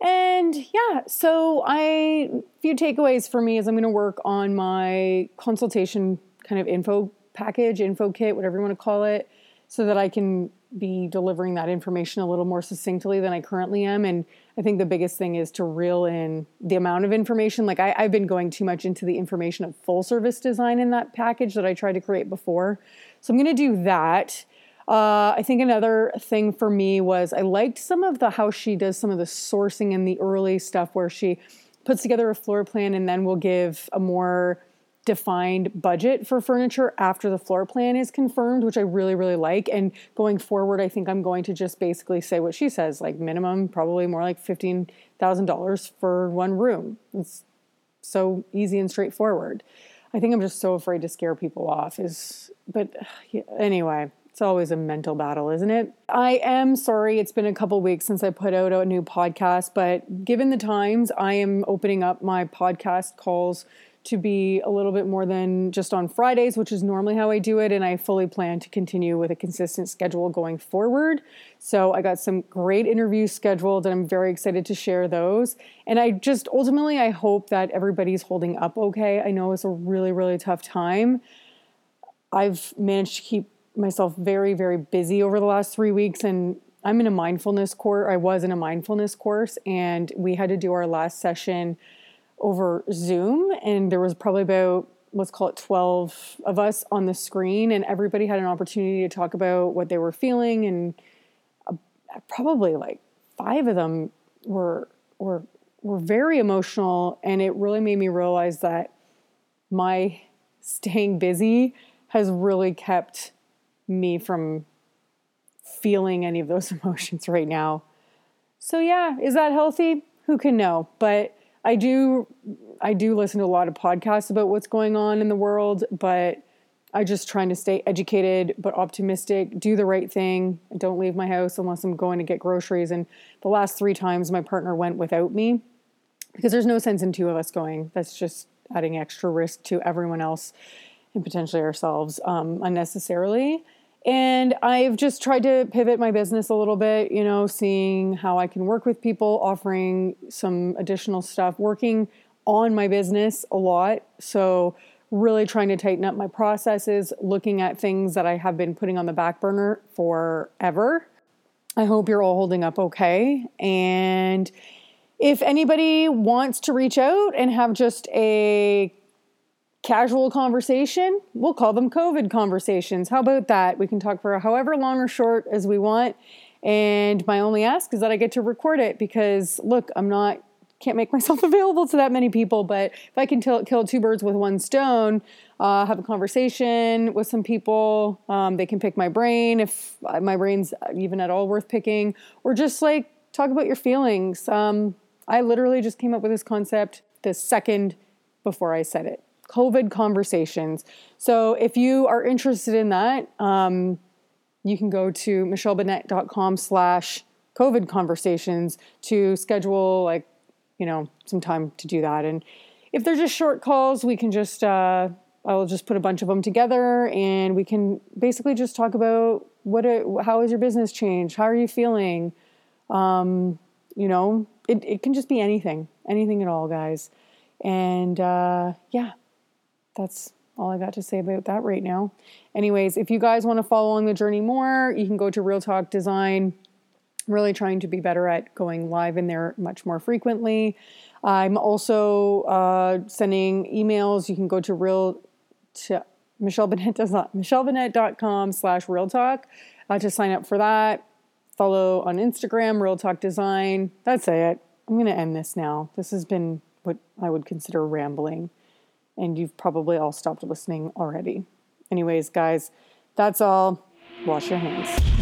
And yeah, so I few takeaways for me is I'm going to work on my consultation kind of info package, info kit, whatever you want to call it, so that I can be delivering that information a little more succinctly than I currently am. And I think the biggest thing is to reel in the amount of information. Like I, have been going too much into the information of full service design in that package that I tried to create before. So I'm going to do that. Uh, I think another thing for me was I liked some of the how she does some of the sourcing and the early stuff where she puts together a floor plan and then will give a more defined budget for furniture after the floor plan is confirmed, which I really, really like. And going forward, I think I'm going to just basically say what she says, like minimum, probably more like $15,000 for one room. It's so easy and straightforward. I think I'm just so afraid to scare people off is but yeah, anyway, it's always a mental battle, isn't it? I am sorry it's been a couple weeks since I put out a new podcast, but given the times, I am opening up my podcast calls to be a little bit more than just on Fridays, which is normally how I do it. And I fully plan to continue with a consistent schedule going forward. So I got some great interviews scheduled and I'm very excited to share those. And I just ultimately, I hope that everybody's holding up okay. I know it's a really, really tough time. I've managed to keep myself very, very busy over the last three weeks. And I'm in a mindfulness course. I was in a mindfulness course, and we had to do our last session over Zoom. And there was probably about, let's call it 12 of us on the screen, and everybody had an opportunity to talk about what they were feeling. And uh, probably like five of them were, were, were very emotional. And it really made me realize that my staying busy has really kept me from feeling any of those emotions right now. So yeah, is that healthy? Who can know? But I do I do listen to a lot of podcasts about what's going on in the world, but I just trying to stay educated but optimistic, do the right thing, don't leave my house unless I'm going to get groceries and the last 3 times my partner went without me because there's no sense in two of us going. That's just adding extra risk to everyone else and potentially ourselves um, unnecessarily. And I've just tried to pivot my business a little bit, you know, seeing how I can work with people, offering some additional stuff, working on my business a lot. So, really trying to tighten up my processes, looking at things that I have been putting on the back burner forever. I hope you're all holding up okay. And if anybody wants to reach out and have just a casual conversation. We'll call them COVID conversations. How about that? We can talk for however long or short as we want. And my only ask is that I get to record it because look, I'm not can't make myself available to that many people, but if I can t- kill two birds with one stone, uh, have a conversation with some people, um, they can pick my brain if my brain's even at all worth picking, or just like talk about your feelings. Um, I literally just came up with this concept the second before I said it. COVID conversations. So if you are interested in that, um, you can go to michellebennett.com slash COVID conversations to schedule like, you know, some time to do that. And if they're just short calls, we can just, uh, I'll just put a bunch of them together and we can basically just talk about what, how has your business changed? How are you feeling? Um, you know, it, it can just be anything, anything at all, guys. And uh, yeah, that's all I got to say about that right now. Anyways, if you guys want to follow along the journey more, you can go to Real Talk Design really trying to be better at going live in there much more frequently. I'm also uh, sending emails. You can go to real to Michelle michellebennett.com slash real talk uh, to sign up for that. Follow on Instagram, Real Talk Design. That's it. I'm going to end this now. This has been what I would consider rambling, and you've probably all stopped listening already. Anyways, guys, that's all. Wash your hands.